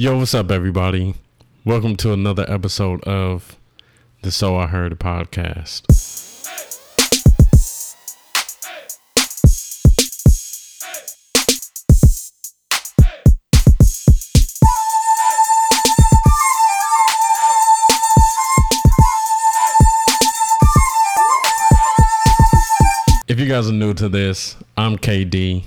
Yo, what's up, everybody? Welcome to another episode of the So I Heard podcast. If you guys are new to this, I'm KD.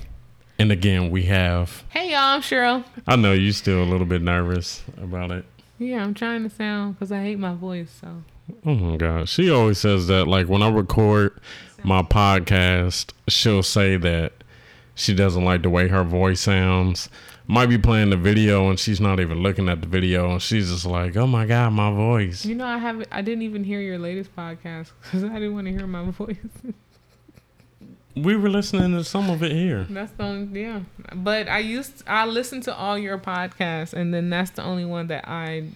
And again, we have. Hey y'all, I'm Cheryl. I know you're still a little bit nervous about it. Yeah, I'm trying to sound because I hate my voice. So Oh my god, she always says that. Like when I record my podcast, she'll say that she doesn't like the way her voice sounds. Might be playing the video and she's not even looking at the video, and she's just like, "Oh my god, my voice." you know, I haven't. I didn't even hear your latest podcast because I didn't want to hear my voice. We were listening to some of it here. that's the only yeah. But I used I listened to all your podcasts, and then that's the only one that I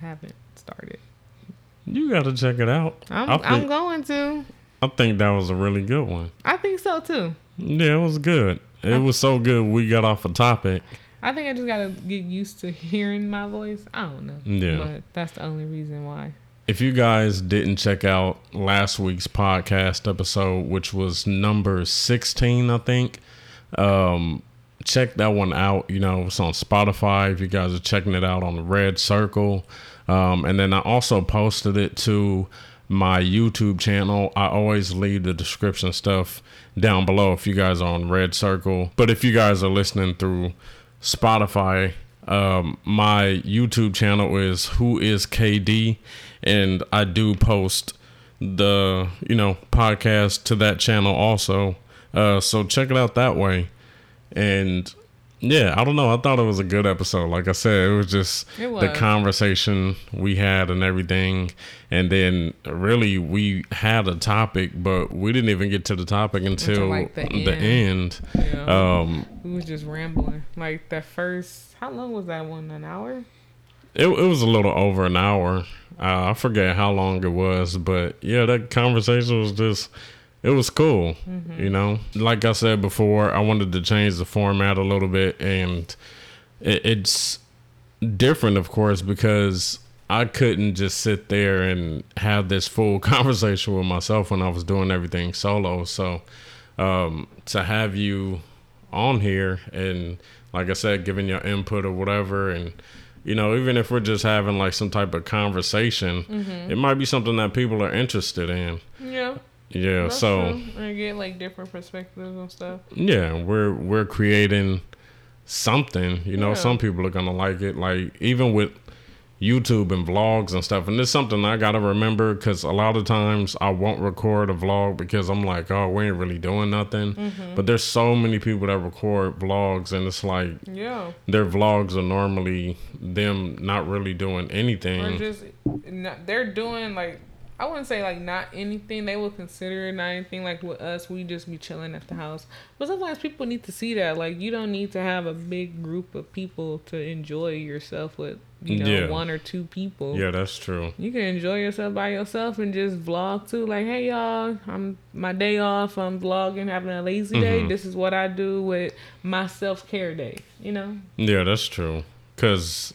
haven't started. You got to check it out. I'm I I'm going to. I think that was a really good one. I think so too. Yeah, it was good. It was so good. We got off a topic. I think I just gotta get used to hearing my voice. I don't know. Yeah. But that's the only reason why. If you guys didn't check out last week's podcast episode, which was number 16, I think, um, check that one out. You know, it's on Spotify if you guys are checking it out on the Red Circle. Um, and then I also posted it to my YouTube channel. I always leave the description stuff down below if you guys are on Red Circle. But if you guys are listening through Spotify, um, my YouTube channel is Who is KD, and I do post the you know podcast to that channel also. Uh, so check it out that way. And yeah, I don't know. I thought it was a good episode. Like I said, it was just It the conversation we had and everything. And then really we had a topic, but we didn't even get to the topic until, like, the the end. Yeah. Um, we was just rambling. Like that first. How long was that one? An hour? It, it was a little over an hour. Uh, I forget how long it was, but yeah, that conversation was just, it was cool. You know, like I said before, I wanted to change the format a little bit, and it, it's different, of course, because I couldn't just sit there and have this full conversation with myself when I was doing everything solo. So um, to have you on here and, like I said, giving your input or whatever, and you know, even if we're just having like some type of conversation, mm-hmm. it might be something that people are interested in. Yeah. Yeah. That's so true. I get like different perspectives and stuff. yeah, we're we're creating something. You know, Yeah. some people are gonna like it. Like even with YouTube and vlogs and stuff, and it's something I gotta remember because a lot of times I won't record a vlog because I'm like, oh, we ain't really doing nothing. Mm-hmm. But there's so many people that record vlogs, and it's like Yeah. their vlogs are normally them not really doing Or anything. just they're doing like I wouldn't say like not anything. They would consider it not anything. Like with us, we just be chilling at the house. But sometimes people need to see that. Like you don't need to have a big group of people to enjoy yourself with. You know, Yeah. one or two people. yeah, that's true. You can enjoy yourself by yourself and just vlog too. Like, hey y'all, I'm my day off. I'm vlogging, having a lazy day. Mhm. This is what I do with my self care day. You know. Yeah, that's true. Cause,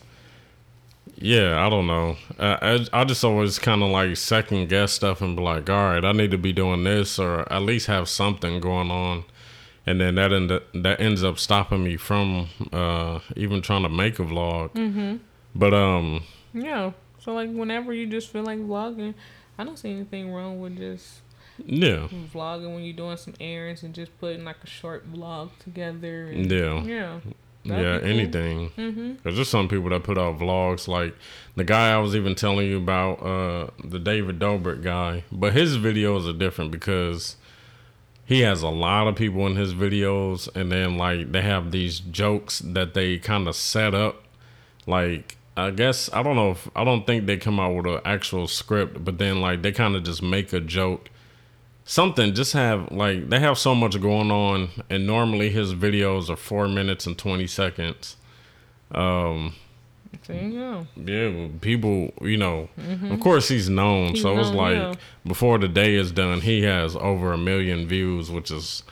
yeah, I don't know. I I, I just always kind of like second guess stuff and be like, all right, I need to be doing this or at least have something going on, and then that end that ends up stopping me from uh even trying to make a vlog. Mm-hmm. But um, Yeah. So like whenever you just feel like vlogging, I don't see anything wrong with just yeah, vlogging when you're doing some errands and just putting like a short vlog together. And, yeah, Yeah. Yeah, anything. Mm-hmm. Cause there's some people that put out vlogs like the guy I was even telling you about, uh, the David Dobrik guy. But his videos are different because he has a lot of people in his videos, and then like they have these jokes that they kind of set up. Like I guess I don't know if I don't think they come out with an actual script, but then like they kind of just make a joke. Something just have like they have so much going on, and normally his videos are four minutes and twenty seconds. Um, So you go. yeah, people, you know, of course he's known. He's so it's like yeah. before the day is done, he has over a million views, which is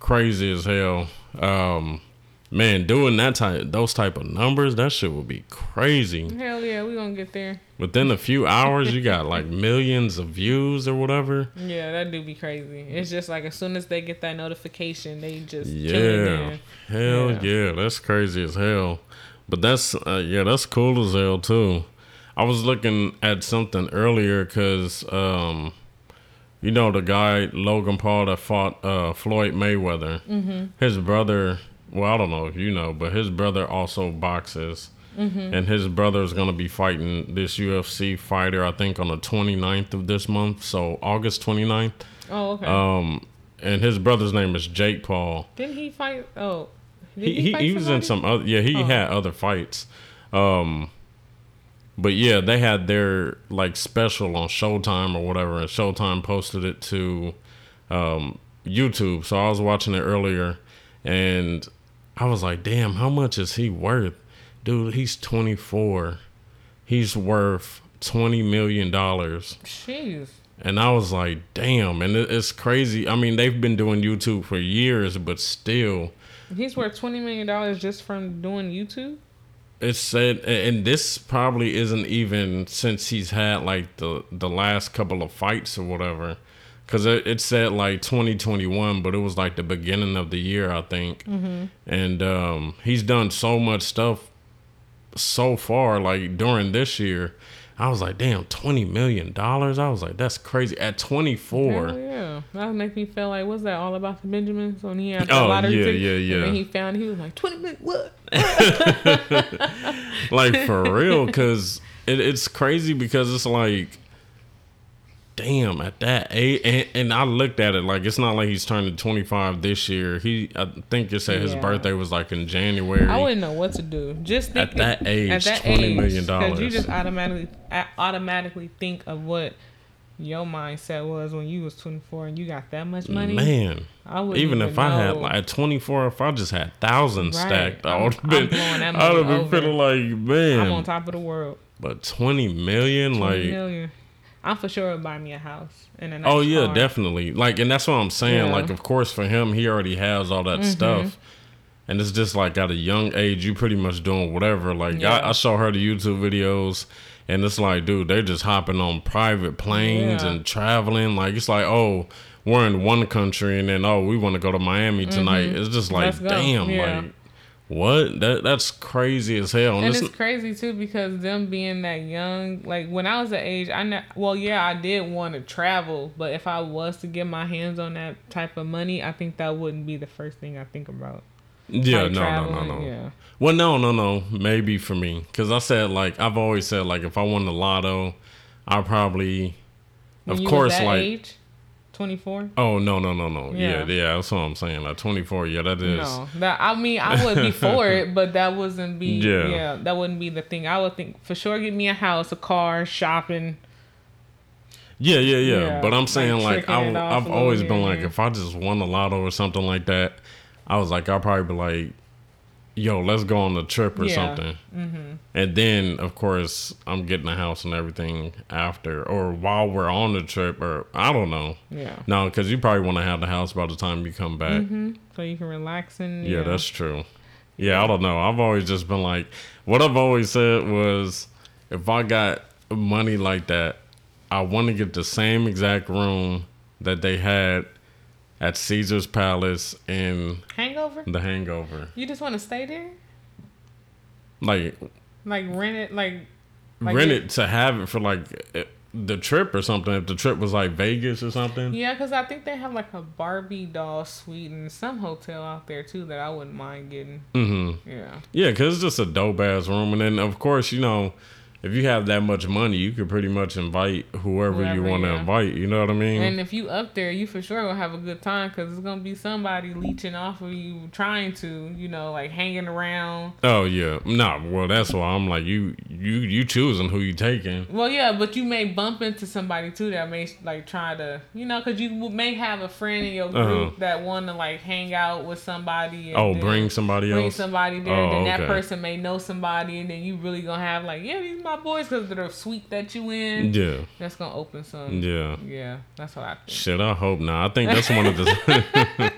crazy as hell. Um, man, doing that type, those type of numbers, that shit would be crazy. Hell yeah, we gonna get there. Within a few hours, you got like millions of views or whatever. Yeah, that do be crazy. It's just like as soon as they get that notification, they just Yeah, hell Yeah. yeah. that's crazy as hell. But that's uh, yeah, that's cool as hell too. I was looking at something earlier because um, you know the guy Logan Paul that fought uh, Floyd Mayweather. Mm-hmm. His brother, well, I don't know if you know, but his brother also boxes. Mm-hmm. And his brother is going to be fighting this UFC fighter, I think, on the 29th of this month. So, August 29th. Oh, okay. Um, and his brother's name is Jake Paul Didn't he fight? Oh, he he, fight he was in some other yeah he Oh. had other fights um but yeah they had their like special on showtime or whatever and showtime posted it to um youtube so i was watching it earlier and i was like damn how much is he worth dude he's 24 he's worth 20 million dollars Jeez. and I was like, damn. And it's crazy. I mean, they've been doing YouTube for years, but still, He's worth twenty million dollars just from doing YouTube. It said, and this probably isn't even since he's had like the the last couple of fights or whatever, because it, it said like 2021, but it was like the beginning of the year, I think. And um, he's done so much stuff so far, like during this year. I was like, damn, 20 million dollars. I was like, that's crazy. At 24, Hell yeah, that would make me feel like what's that all about the Benjamins when he had the Oh, lottery yeah, ticket? yeah, And yeah. then he found he was like twenty million. What? like for real because it, it's crazy because it's like damn at that age and, and i looked at it like it's not like he's turning 25 this year he i think you said his Yeah. birthday was like in january I wouldn't know what to do. Just At that age, $20 million you just automatically automatically think of what your mindset was when you was 24 and you got that much money. man I wouldn't even if i had like at 24 if i just had thousands Right. stacked i would have been that i would have been feeling like man I'm on top of the world. but 20 million 20 like million. I'm for sure would buy me a house and a nice Oh yeah, car. definitely. Like, and that's what I'm saying. Yeah. Mm-hmm. Like, of course, for him, he already has all that stuff, and it's just like at a young age, you pretty much doing whatever. Like, Yeah. I, I saw her the YouTube videos, and it's like, dude, they're just hopping on private planes Yeah. and traveling. Like, it's like, oh, we're in one country, and then oh, we want to go to Miami tonight. It's just like, Mm-hmm. Damn, like. What that that's crazy as hell. And And it's- crazy too because them being that young, like when I was that age, I ne- well yeah I did want to travel, but if I was to get my hands on that type of money, I think that wouldn't be the first thing I think about. yeah, Like no, no, no, no. Yeah, Well, no, no, no. Maybe for me, because I said like I've always said like if I won the lotto, I probably, when of course, like age, twenty four. oh no, no, no, no. Yeah, Yeah. yeah. That's what I'm saying. Like 24. Yeah, that is. No, that I mean I would be for it, but that wasn't be Yeah. yeah. that wouldn't be the thing. I would think for sure get me a house, a car, shopping. Yeah, yeah, yeah. Yeah, But I'm like saying like, tricking I, I've always been like, if I just won the lotto or something like that, I was like, I'll probably be like, yo, let's go on a trip or Yeah. something. Mm-hmm. And then, of course, I'm getting a house and everything after, or while we're on the trip, or I don't know. Yeah, No, because you probably want to have the house by the time you come back. so you can relax and Yeah, that's true. Yeah, I don't know. I've always just been like, what I've always said was, if I got money like that, I want to get the same exact room that they had at Caesar's Palace in hangover. The Hangover. You just want to stay there, Like, like rent it, like, like rent it- it to have it for like eh, the trip or something. If the trip was like Vegas or something. Yeah, because I think they have like a Barbie doll suite and some hotel out there too that I wouldn't mind getting. Mm-hmm. Yeah. Yeah, because it's just a dope ass room. And then, of course, you know, if you have that much money, you could pretty much invite whoever, you want to yeah. invite. You know what I mean? And if you up there, you for sure gonna have a good time because it's gonna be somebody leeching off of you, trying to, you know, like hanging around. oh yeah, no. Well, that's why I'm like you. You you choosing who you taking? Well, yeah, but you may bump into somebody too that may like try to, you know, because you may have a friend in your group Uh-huh. that want to like hang out with somebody. And Oh, bring somebody bring else. Bring somebody there. Oh, then that person may know somebody, and then you really gonna have like, yeah, these my boys because they're the suite that you in. Yeah, That's gonna open some. yeah. Yeah, that's what I think. Shit, I hope not. I think that's one of the.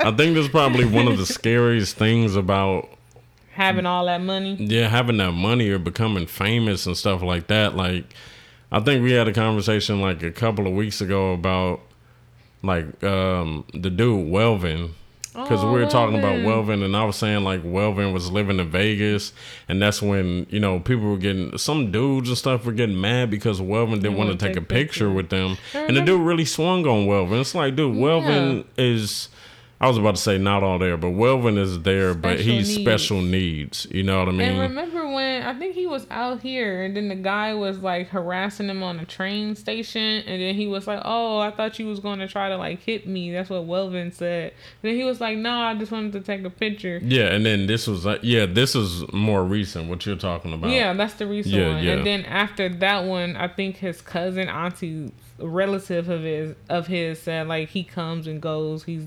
I think that's probably one of the scariest things about Having all that money. yeah having that money or becoming famous and stuff like that. Like, I think we had a conversation like a couple of weeks ago about like um the dude Welvin. Because Oh, we were talking about Welvin. Welvin, and I was saying like Welvin was living in Vegas, and that's when you know people were getting some dudes and stuff were getting mad because Welvin didn't want to take, a picture with them, and the dude really swung on Welvin. It's like, dude, Welvin is. I was about to say not all there, but Welvin is there, but he's needs. special needs. You know what I mean? And remember when I think he was out here and then the guy was like harassing him on a train station and then he was like, Oh, I thought you was gonna try to like hit me. That's what Welvin said. then he was like, No, I just wanted to take a picture. yeah, and then this was uh, yeah, this is more recent. What you're talking about? Yeah, that's the recent Yeah, one. yeah. And then after that one, I think his cousin, auntie, relative of his of his said like he comes and goes. He's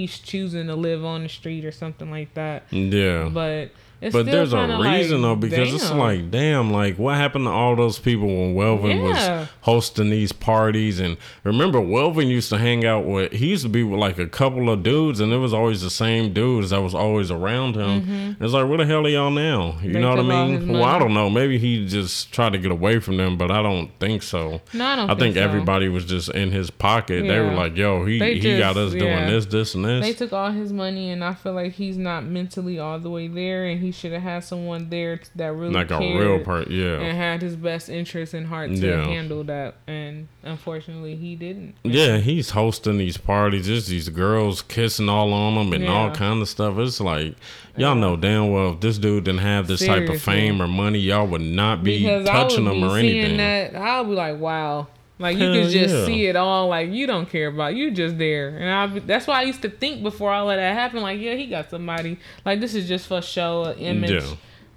he's choosing to live on the street or something like that. yeah. But it's But there's a reason like, though, because it's like, damn, like what happened to all those people when Welvin Yeah. was hosting these parties? And remember, Welvin used to hang out with, he used to be with like a couple of dudes, and it was always the same dudes that was always around him. It's like, where the hell are y'all now? You Mm-hmm. They know what I took all his mean? Well, I don't know. Maybe he just tried to get away from them, but I don't think so. No, I don't I think think so. everybody was just in his pocket. They were like, yo, he, They he got just- us doing yeah. this, this, and this. They took all his money, and I feel like he's not mentally all the way there, and he should have had someone there that really like a real part, yeah. and had his best interest in heart to Yeah. handle that. And unfortunately, he didn't. Yeah, he's hosting these parties. Just these girls kissing all on him and all kind of stuff. It's like y'all know damn well if this dude didn't have this type of fame or money, y'all would not be Because touching would him or anything. that, I'll be like, wow. Like you Hell can just yeah. see it all. Like you don't care about you just there, and I. That's why I used to think before all of that happened. Like yeah, he got somebody. Like this is just for show, an image. Yeah.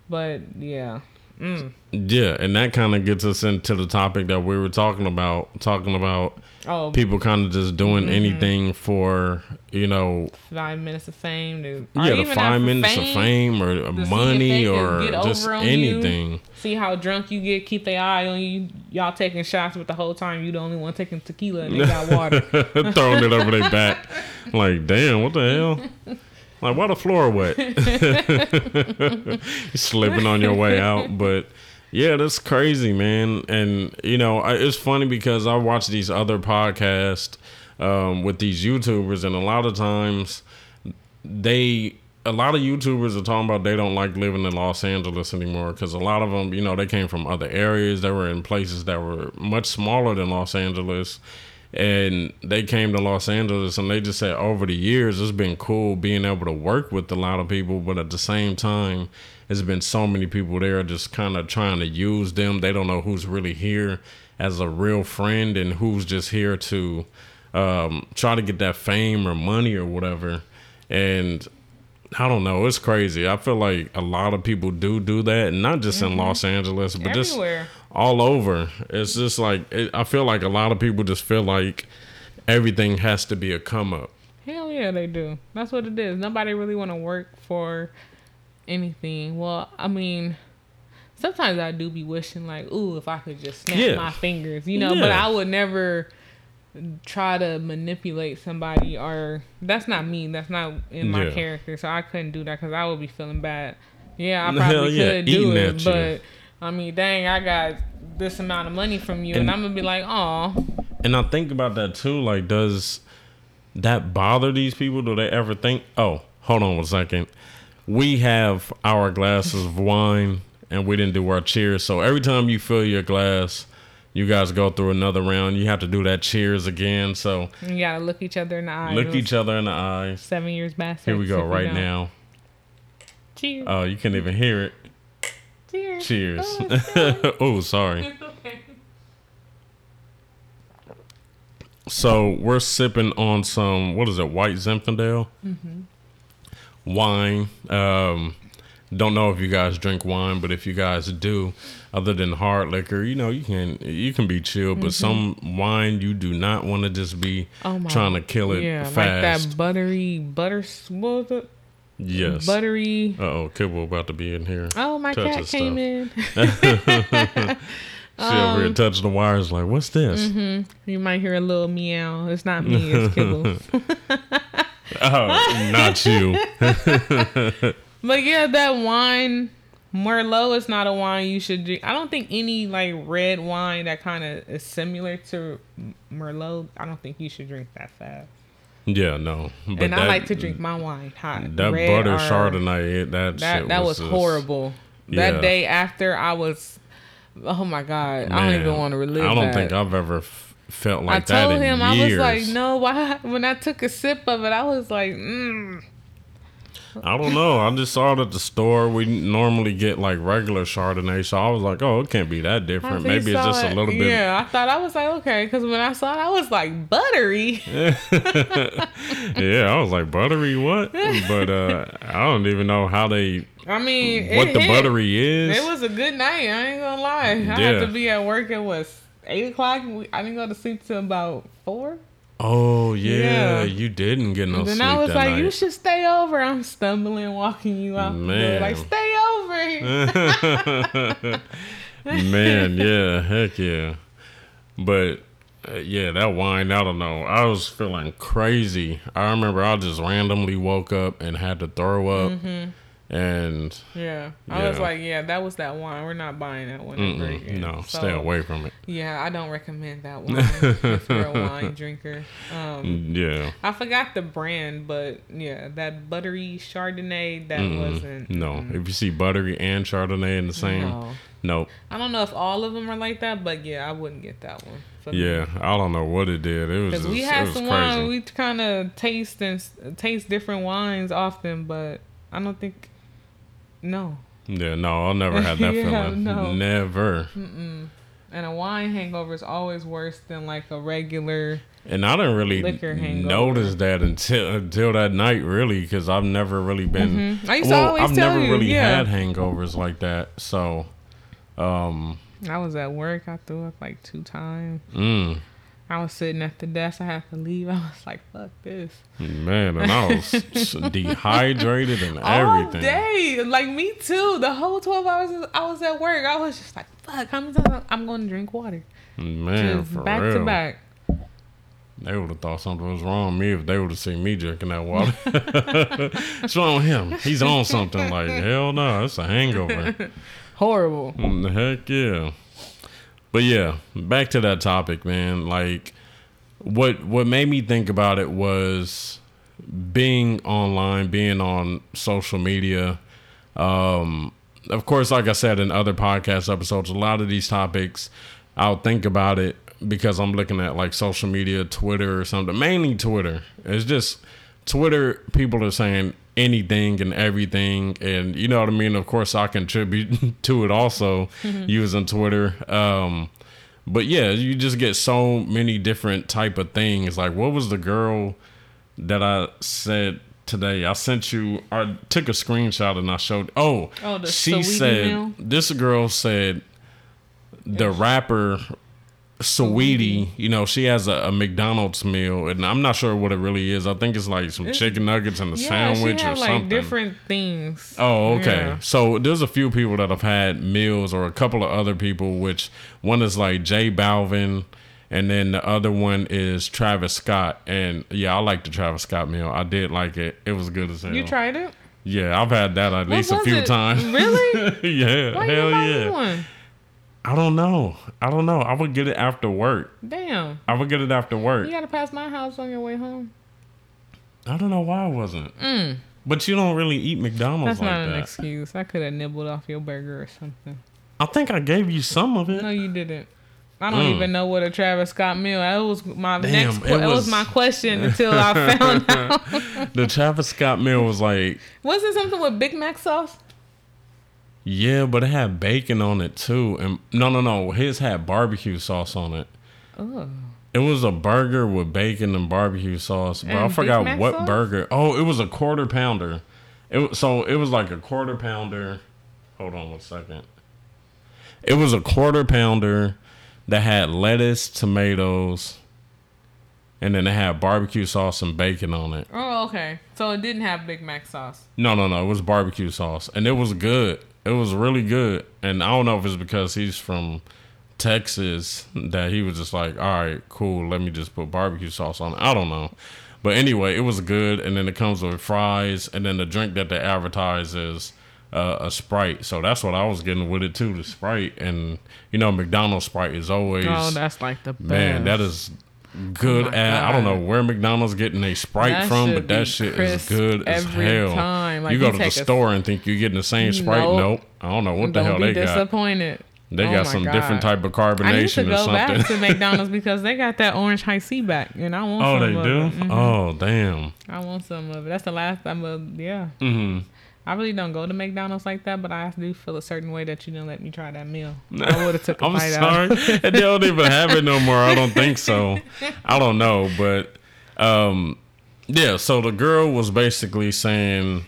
But yeah, mm. Yeah, and that kind of gets us into the topic that we were talking about. Talking about oh, people kind of just doing Mm-hmm. anything for you know, five minutes of fame. Yeah, the five minutes of fame or money or just on you. anything. See how drunk you get. Keep their eye on you. Y'all taking shots, but the whole time you the only one taking tequila and they got water. throwing it over their back. Like, damn, what the hell? Like, why the floor wet? Slipping on your way out. But yeah, that's crazy, man. And, you know, I, it's funny because I watch these other podcasts um, with these YouTubers, and a lot of times they. A lot of YouTubers are talking about they don't like living in Los Angeles anymore because a lot of them, you know, they came from other areas. They were in places that were much smaller than Los Angeles and they came to Los Angeles and they just said over the years it's been cool being able to work with a lot of people but at the same time it's been so many people there just kind of trying to use them they don't know who's really here as a real friend and who's just here to um, try to get that fame or money or whatever and I don't know. It's crazy. I feel like a lot of people do do that, not just in Los Angeles, but just Everywhere. All over. It's just like it, I feel like a lot of people just feel like everything has to be a come up. Hell yeah, they do. That's what it is. Nobody really want to work for anything. Well, I mean, sometimes I do be wishing like, ooh, if I could just snap Yeah. my fingers, you know. But I would never try to manipulate somebody, or that's not me. That's not in my Yeah. character. So I couldn't do that because I would be feeling bad. Yeah, I probably yeah, could do eating it, at you. I mean, dang, I got this amount of money from you, and, And- I'm gonna be like, oh, And I think about that too. Like, does that bother these people? Do they ever think, oh, hold on one second. We have our glasses of wine and we didn't do our cheers. So every time you fill your glass, you guys go through another round. You have to do that cheers again. So you gotta look each other in the eye. look each other in the eyes. Seven years back. Here we go, right now. Cheers. Oh, you can't even hear it. Cheers. Cheers. Oh, oh, sorry. It's okay. So we're sipping on some what is it, white Zinfandel Mhm. wine. Um, don't know if you guys drink wine, but if you guys do, other than hard liquor, you know you can you can be chill. But some wine you do not want to just be Oh my. trying to kill it yeah, fast. like that buttery butter. What was it? Yes. Buttery. Uh oh, Kibble about to be in here. Oh, my cat came stuff. in. She over Um, here touching the wires like, what's this? you might hear a little meow. It's not me. It's Kibble. oh, not you. But yeah, that wine, Merlot is not a wine you should drink. I don't think any like red wine that kind of is similar to Merlot. I don't think you should drink that fast. Yeah, no. But and I like to drink my wine hot. that Red butter or- Chardonnay. That That shit that was, just- horrible. yeah. That day after, I was. Oh my god! I don't even want to relive. I don't that. think I've ever f- felt like I that told in him I years. was like, no. Why? When I took a sip of it, I was like, mm. I don't know. I just saw it at the store. We normally get like regular Chardonnay, so I was like, "Oh, it can't be that different. Maybe it's just a little bit." Yeah, I thought I was like, okay, because when I saw it, I was like buttery. Yeah, I was like, "Buttery what?" But uh, I don't even know how they I mean, what the hit. buttery is. It was a good night. I ain't gonna lie. I Yeah. had to be at work It was eight o'clock. I didn't go to sleep till about four. Oh yeah, Yeah. you didn't get no And then sleep I was like, night. "You should stay over." I'm stumbling, walking you out. Man. like stay over. Man, yeah, heck yeah. But uh, yeah, that wine, I don't know. I was feeling crazy. I remember I just randomly woke up and had to throw up. And yeah, I was like, "Yeah, that was that wine. We're not buying that one ever mm-mm, again." no, So, stay away from it. Yeah, I don't recommend that one if you're a wine drinker. Um, Yeah. I forgot the brand, but yeah, that buttery Chardonnay that Mm-mm, wasn't. No. mm, If you see buttery and Chardonnay in the same, no. nope. I don't know if all of them are like that, but yeah, I wouldn't get that one. me. Yeah, I don't know what it did. It was just, we had some crazy. wine, we kind of taste and taste different wines often, but I don't think, no. yeah, no, I'll never have that Yeah, feeling. no. Never. And a wine hangover is always worse than like a regular. And I didn't really notice that until until that night, really, because I've never really been. Mhm. I used to always I've tell never you, really yeah. had hangovers like that. So, um, I was at work, I threw up like two times. mm, I was sitting at the desk, I had to leave. I was like, fuck this. man, and I was dehydrated and All everything. day. Like me too. The whole 12 hours I was at work, I was just like, fuck, how many times I'm going to drink water? Man, Just for back real. to back. They would have thought something was wrong with me if they would have seen me drinking that water. What's wrong with him? He's on something. Like hell no, it's a hangover. Horrible. Mm, Heck yeah. But yeah, back to that topic, man. Like what what made me think about it was being online, being on social media. Um of course, like I said in other podcast episodes, a lot of these topics I'll think about it because I'm looking at like social media, Twitter or something. Mainly Twitter. It's just Twitter, people are saying anything and everything. And you know what I mean? Of course, I contribute to it also using Twitter. Um, but yeah, you just get so many different type of things. Like, what was the girl that I said today? I sent you, I took a screenshot and I showed, oh, Oh, the she said, meal? this girl said, the rapper Saweetie, mm-hmm. you know, she has a, a McDonald's meal, and I'm not sure what it really is. I think it's like some It's- chicken nuggets and a Yeah, sandwich she or have like something. different things. Oh, okay. Yeah. So there's a few people that have had meals, or a couple of other people. Which one is like J Balvin, and then the other one is Travis Scott. And yeah, I like the Travis Scott meal. I did like it. It was good as hell. You tried it? Yeah, I've had that at What least a few it? times. Really? yeah, Why you hell yeah. I don't know. I don't know. I would get it after work. Damn. I would get it after work. You gotta pass my house on your way home. I don't know why I wasn't. Mm. But you don't really eat McDonald's That's like not an that. excuse. I could have nibbled off your burger or something. I think I gave you some of it. No, you didn't. I don't Mm. even know what a Travis Scott meal. That was my Damn, next. it That was, was- my question until I found out. The Travis Scott meal was like, Was it something with Big Mac sauce? Yeah, but it had bacon on it too. And no, no, no, his had barbecue sauce on it. Oh, It was a burger with bacon and barbecue sauce, but I And Big forgot what sauce? burger. Oh, it was a quarter pounder. It so it was like a quarter pounder. Hold on one second. It was a quarter pounder that had lettuce, tomatoes, and then it had barbecue sauce and bacon on it. oh, okay. So it didn't have Big Mac sauce. No, no, no. It was barbecue sauce, and it was good. It was really good. And I don't know if it's because he's from Texas that he was just like, all right, cool. Let me just put barbecue sauce on it. I don't know, But anyway, it was good, and then it comes with fries, and then the drink that they advertise is uh, a Sprite. So that's what I was getting with it too, the Sprite, and you know McDonald's Sprite is always Oh, that's like the best. man, that is good. Oh and I don't know where McDonald's getting a Sprite That from, but that shit is good as hell. time. Like, you go to the take a- store and think you're getting the same Sprite. Nope. Nope. I don't know what the Don't hell they got. disappointed. They Oh got some God. different type of carbonation I need to go something. back to McDonald's because they got that orange Hi-C back, and I want oh, some they of do. it. Mhm. Oh, damn. I want some of it. That's the last time. Of, yeah, hmm I really don't go to McDonald's like that, but I do feel a certain way that you didn't let me try that meal. I would have took a I'm bite sorry. out. and they don't even have it no more. I don't think so. I don't know, but um, yeah. So the girl was basically saying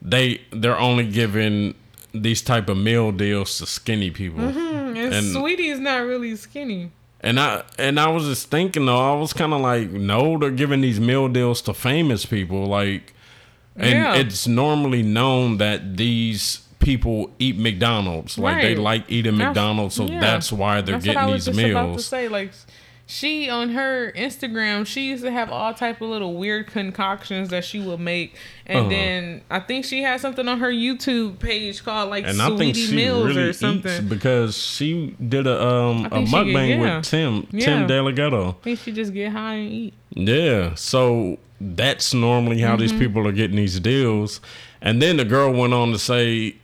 they they're only giving these type of meal deals to skinny people. and, And- Saweetie is not really skinny. And I and I was just thinking though, I was kind of like, no, they're giving these meal deals to famous people, like, and Yeah. it's normally known that these people eat McDonald's, like they like eating McDonald's, so yeah. that's why they're getting these meals. That's what I getting was these just about to say. Like, she on her Instagram, she used to have all type of little weird concoctions that she would make, and Uh-huh. then I think she had something on her YouTube page called like And Saweetie Meals really or something. because she did a um a mukbang yeah. with Tim Yeah. Tim Delgado. I think she just get high and eat. Yeah, so that's normally how Mm-hmm. these people are getting these deals. And then the girl went on to say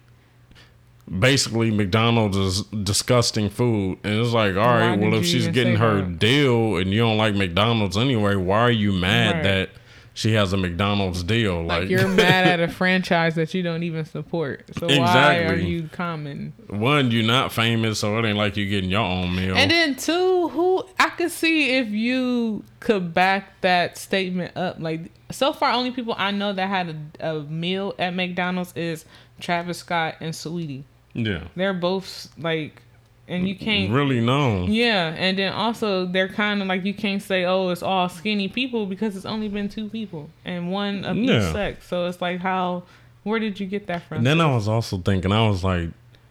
basically McDonald's is disgusting food. And it's like, all right, Why well if she's getting her that? deal and you don't like McDonald's anyway, why are you mad Right. that she has a McDonald's deal? Like, Like, you're mad at a franchise that you don't even support. So why are Exactly. you commenting? one, you're not famous, so it ain't like you're getting your own meal. And then two, who I could see if you could back that statement up. Like so far, only people I know that had a, a meal at McDonald's is Travis Scott and Saweetie. yeah. They're both like, and you can't. Really know. Yeah, and then also they're kind of like you can't say oh it's all skinny people because it's only been two people and one of Yeah. each sex. So it's like how where did you get that from? And then I was also thinking, I was like,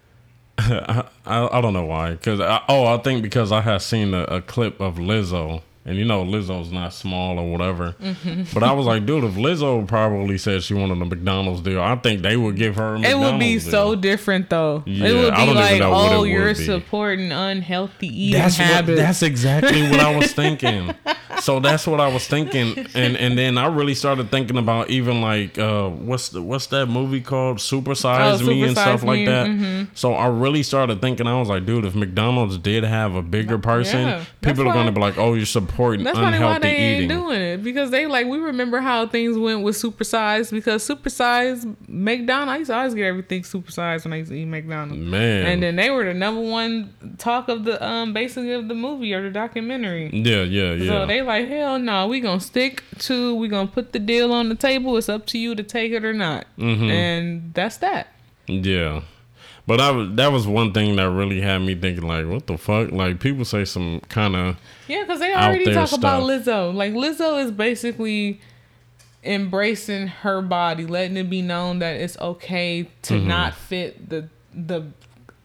I, I, I don't know why. Because, oh, I think because I had seen a, a clip of Lizzo. And you know, Lizzo's not small or whatever. Mm-hmm. But I was like, dude, if Lizzo probably said she wanted a McDonald's deal, I think they would give her a it would be deal. so different though. Yeah, it would I be like, what oh, you're supporting unhealthy eating That's what, habits. that's exactly what I was thinking. so that's what I was thinking, and and then I really started thinking about even like uh, what's the what's that movie called Super Size Oh, Me and Super stuff Size like Me, that. mhm. So I really started thinking I was like, dude, if McDonald's did have a bigger person, Yeah, people are going to be like, oh, you're supporting That's probably why they ain't doing it because they like we remember how things went with supersize because supersize McDonald's. I used to always get everything supersized when I used to eat McDonald's. Man, And then they were the number one talk of the um basically of the movie or the documentary. yeah, yeah, yeah. So they like hell no, we gonna stick to we gonna put the deal on the table. It's up to you to take it or not, Mhm. and that's that. Yeah. But I was, that was one thing that really had me thinking, like, what the fuck? Like, people say some kind of Yeah, because they already talk about. Lizzo. Like Lizzo is basically embracing her body, letting it be known that it's okay to Mm-hmm. not fit the the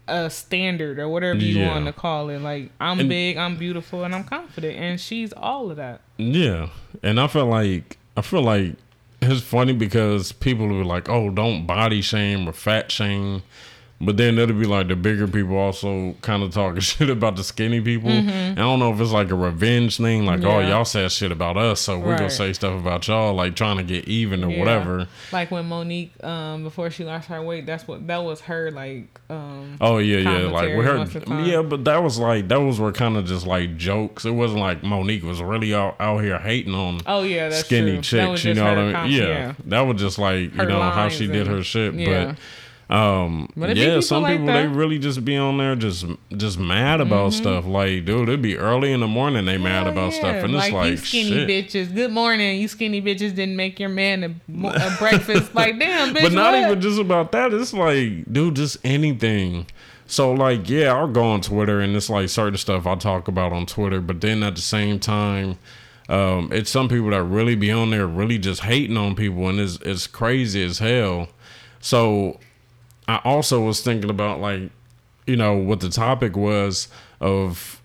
uh, standard or whatever you Yeah. want to call it. Like I'm And- big, I'm beautiful, and I'm confident, and she's all of that. Yeah, and I feel like I feel like it's funny because people are like, "Oh, don't body shame or fat shame," but then it'll be like the bigger people also kind of talking shit about the skinny people. And I don't know if it's like a revenge thing, like, "Oh, Mm-hmm. Y'all said shit about us, so we're gonna say stuff about y'all," like trying to get even or Yeah. whatever. Like when Mo'Nique, um, before she lost her weight, that's what that was her like. Um, Oh yeah, yeah. Like Commentary with most of the her, yeah. But that was like that was were kind of just like jokes. It wasn't like Mo'Nique was really out, out here hating on oh yeah, that's skinny true. Chicks. You know what I mean? com- yeah, that was just like you know how she did her shit. yeah. But um, But it be yeah, some like people they really just be on there just just mad about stuff. Like, dude, it'd be early in the morning they mad Hell about yeah. stuff, and it's like, you skinny shit. bitches. Good morning, you skinny bitches didn't make your man a, a breakfast. like damn, bitch. but not what? even just about that. It's like, dude, just anything. So like, yeah, I'll go on Twitter and it's like certain stuff I talk about on Twitter, but then at the same time, um, it's some people that really be on there really just hating on people, and it's it's crazy as hell. So I also was thinking about like, you know, what the topic was of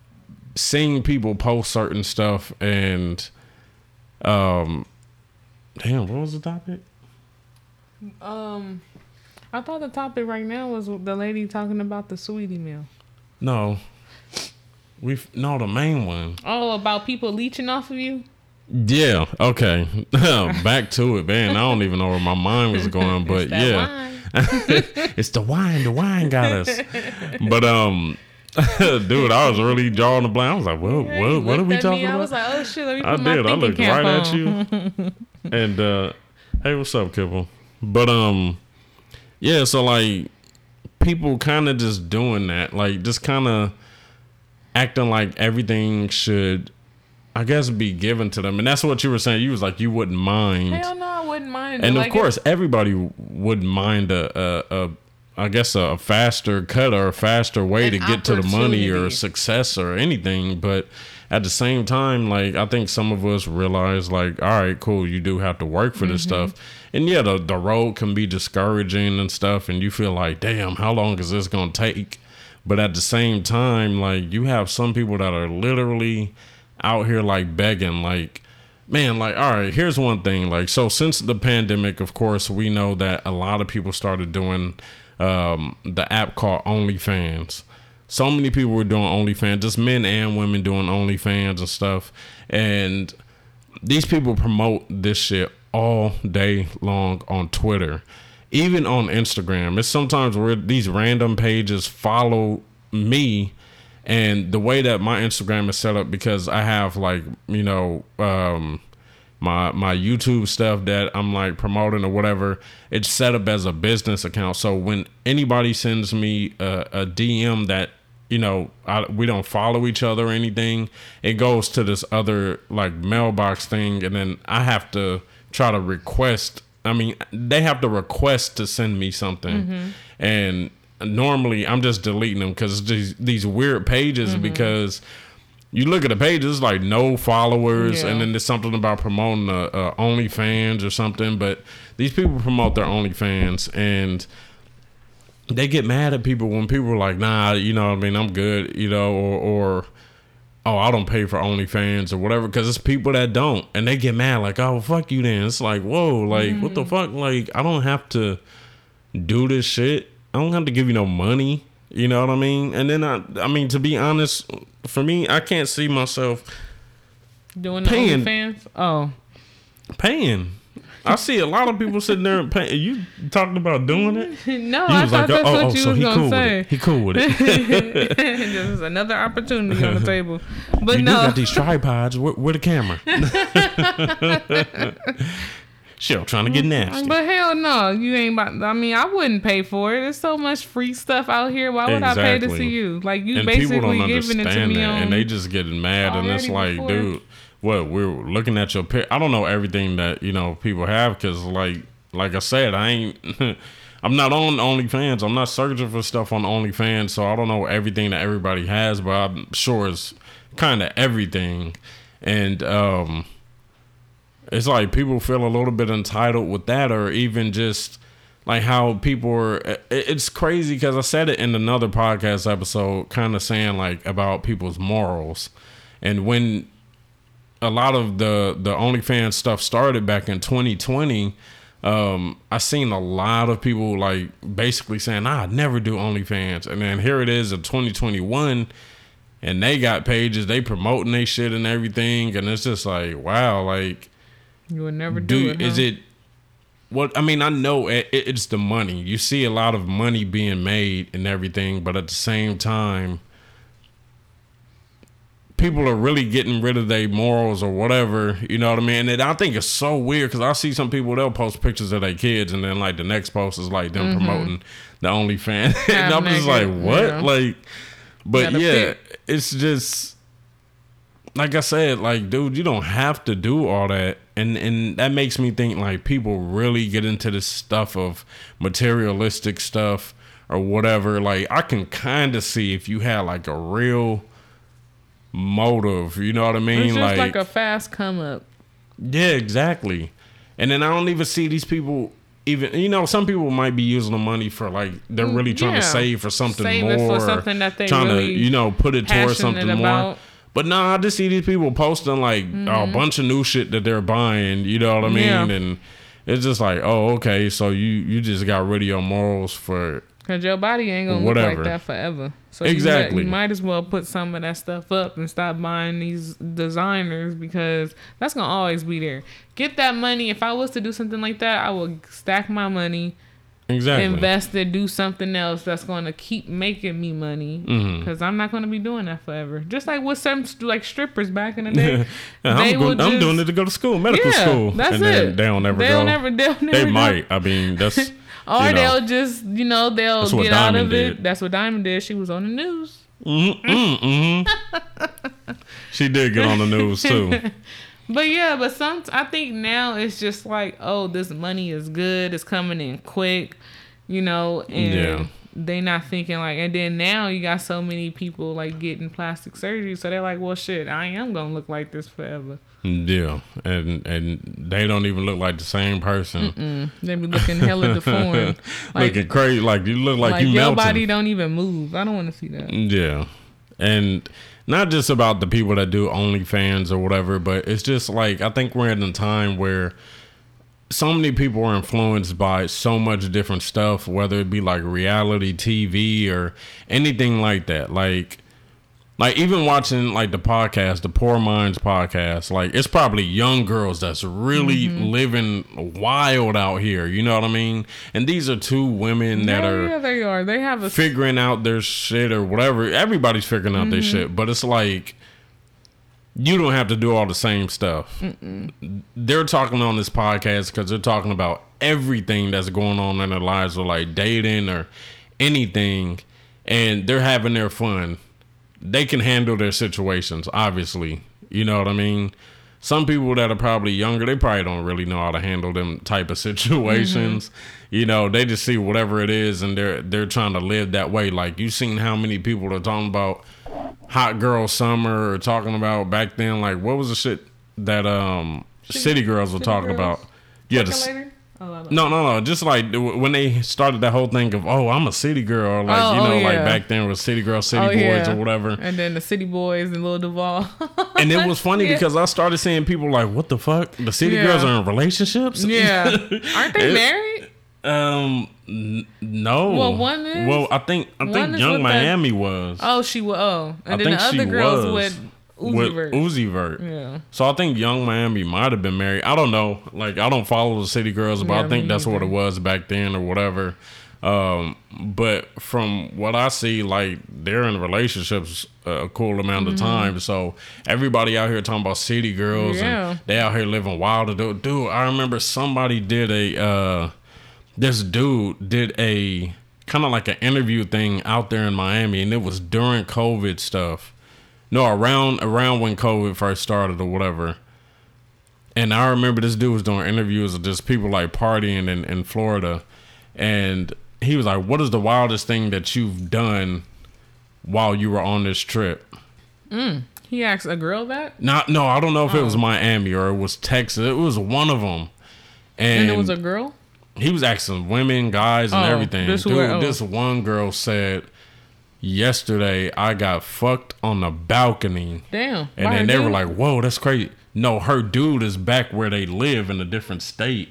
seeing people post certain stuff and um Damn, what was the topic? Um, I thought the topic right now was the lady talking about the Saweetie meal. No. We no the main one. Oh, about people leeching off of you. Yeah. Okay. Back to it, man. I don't even know where my mind was going, but yeah, it's the wine. The wine got us. But um, dude, I was really drawing the blind. I was like, "What? Yeah, what? What are we talking me, I about?" was like, oh shit, let me I my did. I looked right on. at you. and uh hey, what's up, Kibble? But um yeah, so like people kind of just doing that, like just kind of acting like everything should I guess be given to them. And that's what you were saying. You was like you wouldn't mind. Hell no, I wouldn't mind. and Like, of course, everybody wouldn't mind a, a, a I guess a faster cut or a faster way to get to the money or success or anything. But at the same time, like I think some of us realize, like, all right, cool, you do have to work for this Mm-hmm. stuff, and yeah, the the road can be discouraging and stuff, and you feel like, damn, how long is this gonna take? But at the same time, like you have some people that are literally out here like begging, like man, like all right, here's one thing. Like so since the pandemic, of course, we know that a lot of people started doing um the app called OnlyFans. So many people were doing OnlyFans, just men and women doing OnlyFans and stuff. And these people promote this shit all day long on Twitter, even on Instagram. It's sometimes where these random pages follow me, and the way that my Instagram is set up because I have like you know um, my my YouTube stuff that I'm like promoting or whatever. It's set up as a business account, so when anybody sends me a, a DM that you know, I, we don't follow each other or anything. It goes to this other like mailbox thing, and then I have to try to request. I mean, they have to request to send me something, and normally I'm just deleting them because just these weird pages mm-hmm. because. You look at the pages, like no followers, Yeah. and then there's something about promoting a, a OnlyFans or something. But these people promote their OnlyFans, and they get mad at people when people are like, nah, you know I mean, I'm good, you know, or, or oh, I don't pay for OnlyFans or whatever, because it's people that don't, and they get mad, like, oh, fuck you then. It's like, whoa, like, what the mm-hmm. fuck? Like, I don't have to do this shit. I don't have to give you no money. You know what I mean? And then I, I mean, to be honest, for me, I can't see myself doing the Paying. OnlyFans. Oh, paying. I see a lot of people sitting there and paying. You talking about doing it? no, I thought like, that's oh, what oh, you so was gonna cool with say. it. He cool with it. this is another opportunity on the table. But you no, do got these tripods. Where, where the camera? Shit, trying to get nasty. But hell no, you ain't about. I mean, I wouldn't pay for it. There's so much free stuff out here. Why would I pay to Exactly. see you? Like you and basically don't giving it to understand me that, on. and they just getting mad, and it's like, before. dude, what we're looking at your pic. I don't know everything that you know people have because, like, like I said, I ain't. I'm not on OnlyFans. I'm not searching for stuff on OnlyFans, so I don't know everything that everybody has, but I'm sure it's kind of everything. And um, it's like people feel a little bit entitled with that, or even just like how people are. It's crazy because I said it in another podcast episode, kind of saying like about people's morals, and when a lot of the the OnlyFans stuff started back in 2020. Um, I seen a lot of people like basically saying, "Ah, I'd never do OnlyFans," and then here it is in 2021, and they got pages, they promoting they shit and everything, and it's just like, wow, like you would never do, do it. is huh? it what i mean i know it, it- it's the money you see a lot of money being made and everything but at the same time people are really getting rid of their morals or whatever you know what i mean and i think it's so weird because i see some people they'll post pictures of their kids and then like the next post is like them mm-hmm. promoting the OnlyFans. and i'm just like naked, what yeah. like but yeah pick. it's just like I said, like, dude, you don't have to do all that. And and that makes me think like people really get into this stuff of materialistic stuff or whatever. Like I can kind of see if you had like a real motive, you know what I mean? It's just like, a fast come up. yeah, exactly. And then I don't even see these people even you know, some people might be using the money for like they're really trying yeah. to save for something Save more. for or something that they trying really to, you know, put it towards something more. about. But nah, I just see these people posting like a bunch of new shit that they're buying. You know what I mean? Mm-hmm. Yeah. And it's just like, oh, okay, so you you just got rid of your morals for Cause your body ain't gonna look Whatever. like that forever. So you Exactly. you might, as well put some of that stuff up and stop buying these designers because that's gonna always be there. Get that money. If I was to do something like that, I would stack my money, exactly. invest it, do something else that's gonna keep making me money. Because I'm not gonna be doing that forever. Just like with some like strippers back in the day. Yeah, they I'm, go- will I'm just- doing it to go to school, medical yeah, school, that's and then it. they don't ever they'll go. Never, they'll never they go. might. I mean, that's Or you know. they'll just, you know, they'll get out of it. did. That's what Diamond did. She was on the news. mm mm mm She did get on the news too. But yeah, but some I think now it's just like, oh, this money is good, it's coming in quick, you know, and Yeah. they not thinking like and then now you got so many people like getting plastic surgery, so they're like, Well shit, I am gonna look like this forever. Yeah, and and they don't even look like the same person. Mm. They be looking hella deformed. Like, Looking crazy, like you look like, like you your melting. body don't even move. I don't wanna see that. Yeah. And not just about the people that do OnlyFans or whatever, but it's just like I think we're in a time where so many people are influenced by so much different stuff, whether it be like reality TV or anything like that. Like like even watching like the podcast, the Poor Minds podcast, like it's probably young girls that's really Mm-hmm. living wild out here. You know what I mean? And these are two women that yeah, are yeah, they are. They have a figuring out their shit or whatever. Everybody's figuring out their Mm-hmm. shit, but it's like you don't have to do all the same stuff. They're talking on this podcast because they're talking about everything that's going on in their lives, or like dating or anything, and they're having their fun. They can handle their situations, obviously. You know what I mean? Some people that are probably younger, they probably don't really know how to handle them type of situations. You know, they just see whatever it is and they're they're trying to live that way. Like you've seen how many people are talking about hot girl summer or talking about back then like what was the shit that um city girls were City talking Girls? about? Yeah, the? Oh, no, no, no. Just like when they started that whole thing of, oh, I'm a city girl. Like, Oh, you oh, know, like back then was city girl, city Oh, boys yeah. or whatever. And then the City Boys and Lil Duval. And it was funny Yeah. because I started seeing people like, what the fuck? The city Yeah. girls are in relationships? yeah. Aren't they married? Um, n- no. Well, one is- Well, I think I think Yung Miami was. Oh, she was. Oh, and I then think the other girls was with Uzi with Vert. Uzi Vert. Yeah. So I think Yung Miami might have been married. I don't know. Like I don't follow the city girls, but Yeah, I think that's what it was back then or whatever. Um, but from what I see, like they're in relationships a cool amount of time. So everybody out here talking about city girls Mm-hmm. Yeah. and they out here living wild. Dude, dude, I remember somebody did a uh, this dude did a kind of like an interview thing out there in Miami, and it was during COVID stuff. No, around around when COVID first started or whatever. And I remember this dude was doing interviews of just people like partying in, in Florida. And he was like, What is the wildest thing that you've done while you were on this trip? Mm. He asked a girl that, Not no, I don't know if it Oh. was Miami or it was Texas. It was one of them. And, and it was a girl. he was asking women, guys, and Oh, everything. this Dude, where- oh. this one girl said, Yesterday I got fucked on the balcony. Damn. And then they were like, "Whoa, that's crazy." No, her dude is back where they live in a different state,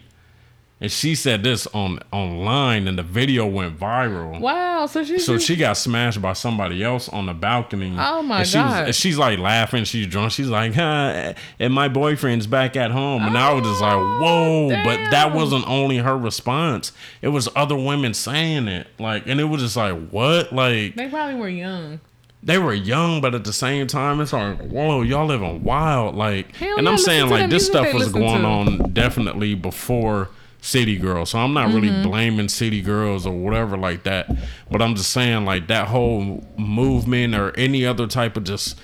and she said this on online, and the video went viral. "Wow." So she. So she got smashed by somebody else on the balcony. Oh, my and she was- God. and she's like laughing. She's drunk. She's like, huh, eh, and my boyfriend's back at home. And I was just like, oh, whoa. But that wasn't only her response. It was other women saying it. Like, and it was just like, what? Like, They probably were young. they were young, but at the same time, it's like, whoa, y'all living wild. Like, Hell and I'm saying like this stuff was going to. on definitely before City Girls. So I'm not Mm-hmm. really blaming City Girls or whatever like that. But I'm just saying like that whole movement or any other type of just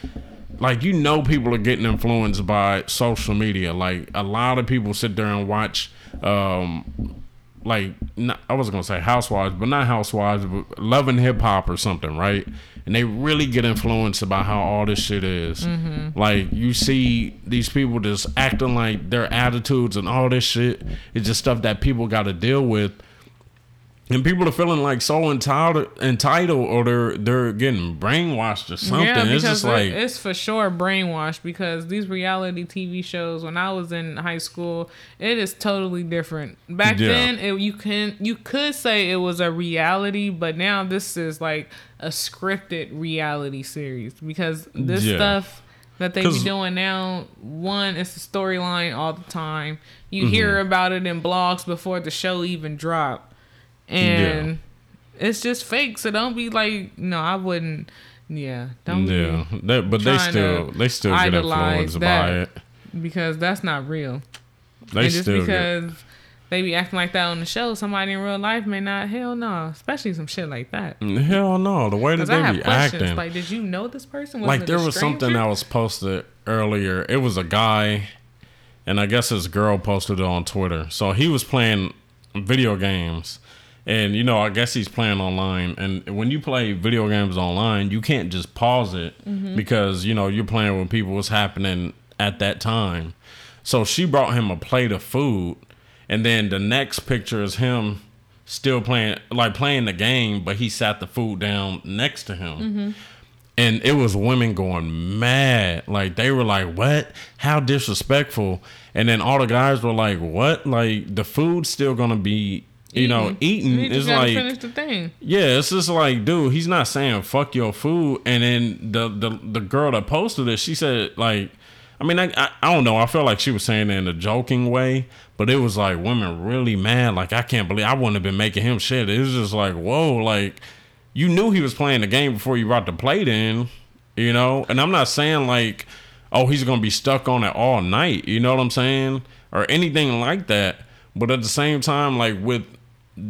like you know people are getting influenced by social media. Like a lot of people sit there and watch um like not, I wasn't gonna say housewives, but not housewives, but love and hip hop or something, right? And they really get influenced about how all this shit is. Mm-hmm. Like you see these people just acting like their attitudes and all this shit is just stuff that people got to deal with. And people are feeling like so entitled, entitled, or they're they're getting brainwashed or something. Yeah, it's because just like it's for sure brainwashed because these reality TV shows when I was in high school, it is totally different. Back Yeah. then, it, you can you could say it was a reality, but now this is like a scripted reality series because this Yeah. stuff that they be doing now, one, it's a storyline all the time. You Mm-hmm. hear about it in blogs before the show even drop. And it's just fake, so don't be like, no, I wouldn't. Yeah, don't be yeah, that, but they still they still get influenced by it. because that's not real. They and just still get. because they be acting like that on the show, somebody in real life may not. Hell no, especially some shit like that. Mm, hell no, the way that they be acting. Like, did you know this person? like there was something that was posted earlier. It was a guy, and I guess his girl posted it on Twitter. So he was playing video games, and you know, I guess he's playing online. And when you play video games online, you can't just pause it Mm-hmm. because you know you're playing with people. What's happening at that time? So she brought him a plate of food, and then the next picture is him still playing, like playing the game, but he sat the food down next to him Mm-hmm. and it was women going mad like they were like what how disrespectful and then all the guys were like what like the food's still gonna be you know eating You just it's like finish the thing. yeah it's just like dude he's not saying fuck your food and then the the, the girl that posted it she said like I mean, I, I I don't know. I felt like she was saying it in a joking way, but it was like women really mad. Like I can't believe I wouldn't have been making him shit. It was just like whoa, like you knew he was playing the game before you brought the plate in, you know. And I'm not saying like, oh, he's gonna be stuck on it all night. You know what I'm saying, or anything like that. But at the same time, like with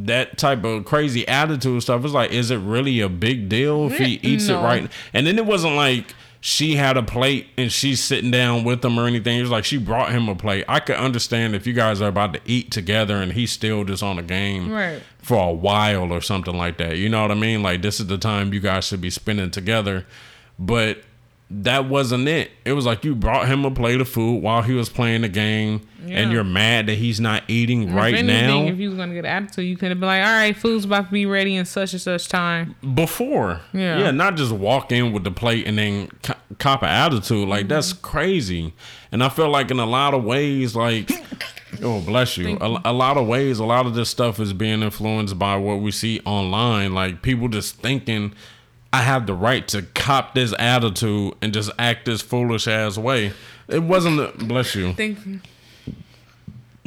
that type of crazy attitude stuff, it's like, is it really a big deal if he mm, eats No. it right? And then it wasn't like she had a plate and she's sitting down with him or anything. It was like she brought him a plate. I could understand if you guys are about to eat together and he's still just on a game Right. for a while or something like that. You know what I mean? Like this is the time you guys should be spending together. But that wasn't it. It was like you brought him a plate of food while he was playing the game and you're mad that he's not eating right anything, now. if you was gonna get an attitude, you could have been like, "All right, food's about to be ready in such and such time." before. Yeah. Yeah, not just walk in with the plate and then co- cop an attitude. Like that's Mm-hmm. crazy. And I feel like in a lot of ways, like, oh bless you, Thank a, a lot of ways, a lot of this stuff is being influenced by what we see online. Like people just thinking. I have the right to cop this attitude and just act this foolish ass way. It wasn't. A, bless you. Thank you.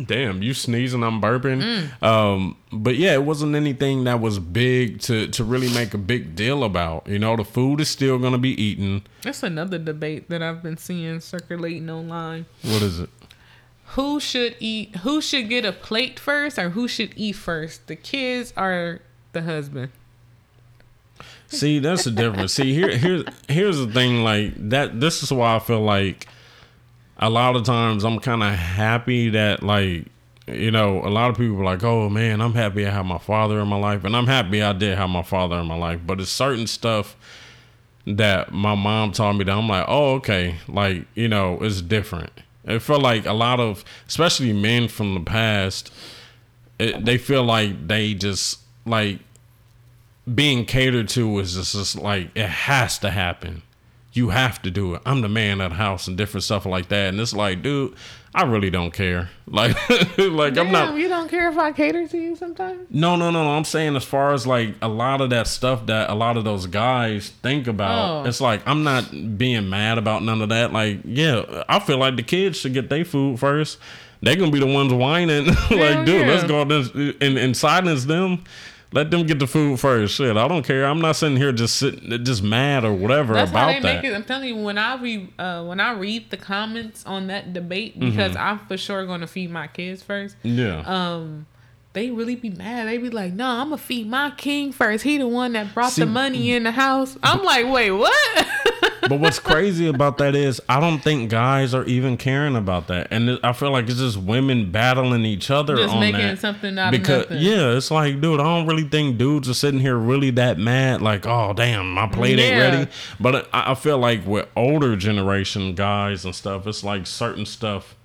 Damn, you sneezing, I'm burping. Mm. Um, but yeah, it wasn't anything that was big to to really make a big deal about. You know, the food is still gonna be eaten. That's another debate that I've been seeing circulating online. What is it? Who should eat? Who should get a plate first, or who should eat first? The kids or the husband? See, that's the difference. See, here here's here's the thing. Like that. This is why I feel like a lot of times I'm kind of happy that like you know a lot of people are like, oh man, I'm happy I have my father in my life, and I'm happy I did have my father in my life. But it's certain stuff that my mom taught me that I'm like, oh okay, like you know it's different. It felt like a lot of, especially men from the past, it, they feel like they just like being catered to is just, just like it has to happen. You have to do it. I'm the man of the house and different stuff like that. And it's like, dude, I really don't care. Like, like I'm not. Damn, You don't care if I cater to you sometimes. No, no, no, no. I'm saying as far as like a lot of that stuff that a lot of those guys think about, Oh. it's like I'm not being mad about none of that. Like, yeah, I feel like the kids should get their food first. They're gonna be the ones whining. like, dude, let's go out and, and silence them. Let them get the food first. Shit, I don't care. I'm not sitting here just sitting, just mad or whatever That's how about they that. make it. I'm telling you, when I read, uh, when I read the comments on that debate, because Mm-hmm. I'm for sure going to feed my kids first. Yeah. Um, they really be mad. They be like, "No, I'm gonna feed my king first. He the one that brought See- the money in the house." I'm like, "Wait, what?" but what's crazy about that is I don't think guys are even caring about that, and I feel like it's just women battling each other Just on making that. something out because of nothing. yeah, it's like, dude, I don't really think dudes are sitting here really that mad. Like, oh damn, my plate ain't ready. But I, I feel like with older generation guys and stuff, it's like certain stuff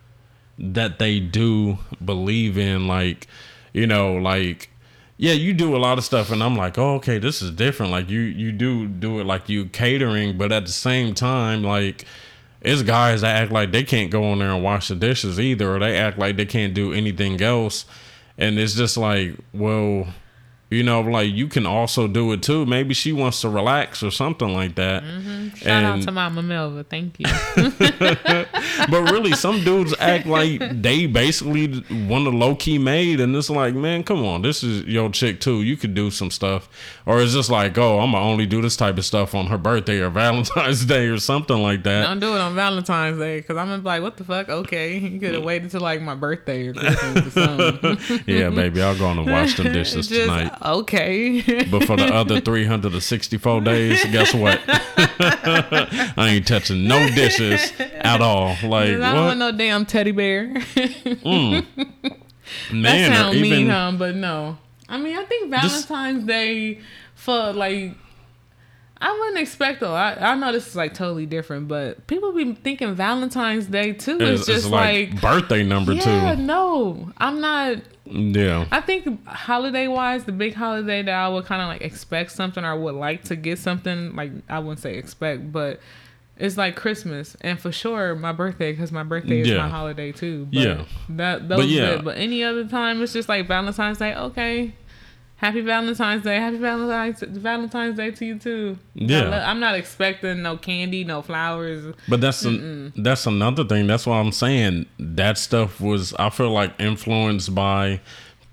that they do believe in, like you know, like yeah, you do a lot of stuff, and I'm like, oh, okay, this is different. Like you, you do do it like you catering, but at the same time, like it's guys that act like they can't go in there and wash the dishes either, or they act like they can't do anything else, and it's just like, well, you know, like you can also do it too. Maybe she wants to relax or something like that. Mm-hmm. Shout and, out to Mama Melva. Thank you. but really, some dudes act like they basically want to low key made, and it's like, man, come on, this is your chick too. You could do some stuff, or it's just like, oh, I'm gonna only do this type of stuff on her birthday or Valentine's Day or something like that. Don't do it on Valentine's Day because I'm gonna be like, what the fuck? Okay, you could have waited till like my birthday or or something. yeah, baby, I'll go on and wash them dishes just, tonight okay. but for the other 364 days, guess what? I ain't touching no dishes at all. Like, I don't want no damn teddy bear. mm. Man, that sounds mean, huh? But no. I mean, I think Valentine's this, Day for like I wouldn't expect a lot. I know this is like totally different, but people be thinking Valentine's Day too is just like, like, birthday number yeah, two. No, I'm not. Yeah. I think holiday wise, the big holiday that I would kind of like expect something or would like to get something like I wouldn't say expect, but it's like Christmas and for sure my birthday because my birthday is yeah. my holiday too. But yeah. That those but yeah. but any other time it's just like Valentine's Day. Okay, Happy Valentine's Day. Happy Valentine's Valentine's Day to you too. Yeah. I'm not expecting no candy, no flowers. But that's an, that's another thing. That's why I'm saying that stuff was I feel like influenced by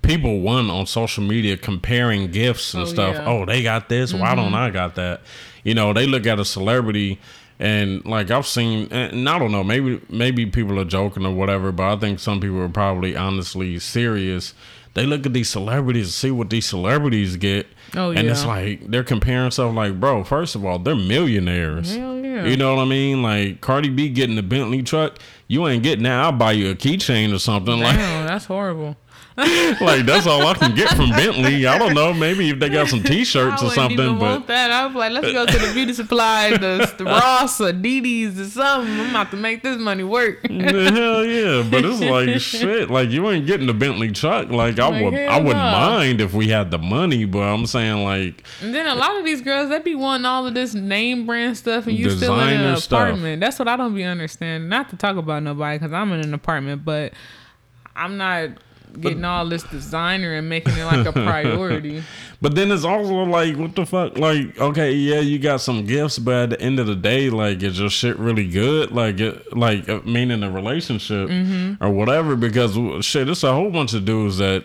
people one on social media comparing gifts and oh, stuff. Yeah. Oh, they got this. Mm-hmm. Why don't mm-hmm. I got that? You know, they look at a celebrity and like I've seen, and I don't know, maybe maybe people are joking or whatever, but I think some people are probably honestly serious they look at these celebrities and see what these celebrities get. Oh, yeah. And it's like they're comparing stuff like, bro, first of all, they're millionaires. Hell yeah. You know what I mean? Like Cardi B getting the Bentley truck, you ain't getting that. I'll buy you a keychain or something. Damn, like that's horrible. like that's all I can get from Bentley. I don't know. Maybe if they got some T-shirts or something. Even but want that. I was like, let's go to the beauty supply, the, the Ross or DD's or something. I'm about to make this money work. Hell yeah! But it's like shit. Like you ain't getting the Bentley truck. Like I would, I wouldn't no. mind if we had the money. But I'm saying like. And then a lot of these girls, they be wanting all of this name brand stuff, and you still in an apartment. Stuff. That's what I don't be understanding. Not to talk about nobody, because I'm in an apartment, but I'm not getting all this designer and making it like a priority. but then it's also like, what the fuck? Like, okay, yeah, you got some gifts, but at the end of the day, like, is your shit really good? Like, it, like, uh, meaning a relationship mm-hmm. or whatever? Because shit, it's a whole bunch of dudes that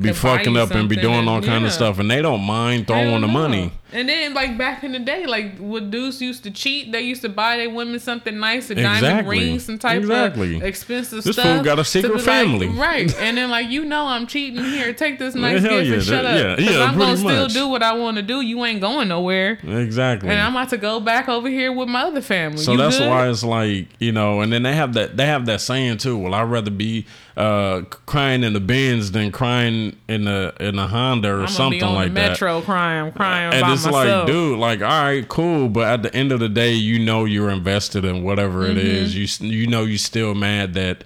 be fucking up and be doing all kind yeah. of stuff, and they don't mind throwing the money. And then, like back in the day, like what dudes used to cheat, they used to buy their women something nice, a exactly. diamond ring, some type exactly. of expensive this stuff. This fool got a secret family, like, right? And then, like you know, I'm cheating here. Take this nice gift yeah, and shut that, up. Yeah, yeah, I'm gonna still do what I want to do. You ain't going nowhere. Exactly. And I'm about to go back over here with my other family. So you that's good? why it's like you know, and then they have that they have that saying too. Well, I'd rather be uh, crying in the Benz than crying in the in the Honda or something like that. Metro crying, crying and it's myself. like, dude, like, all right, cool, but at the end of the day, you know you're invested in whatever mm-hmm. it is. You you know you still mad that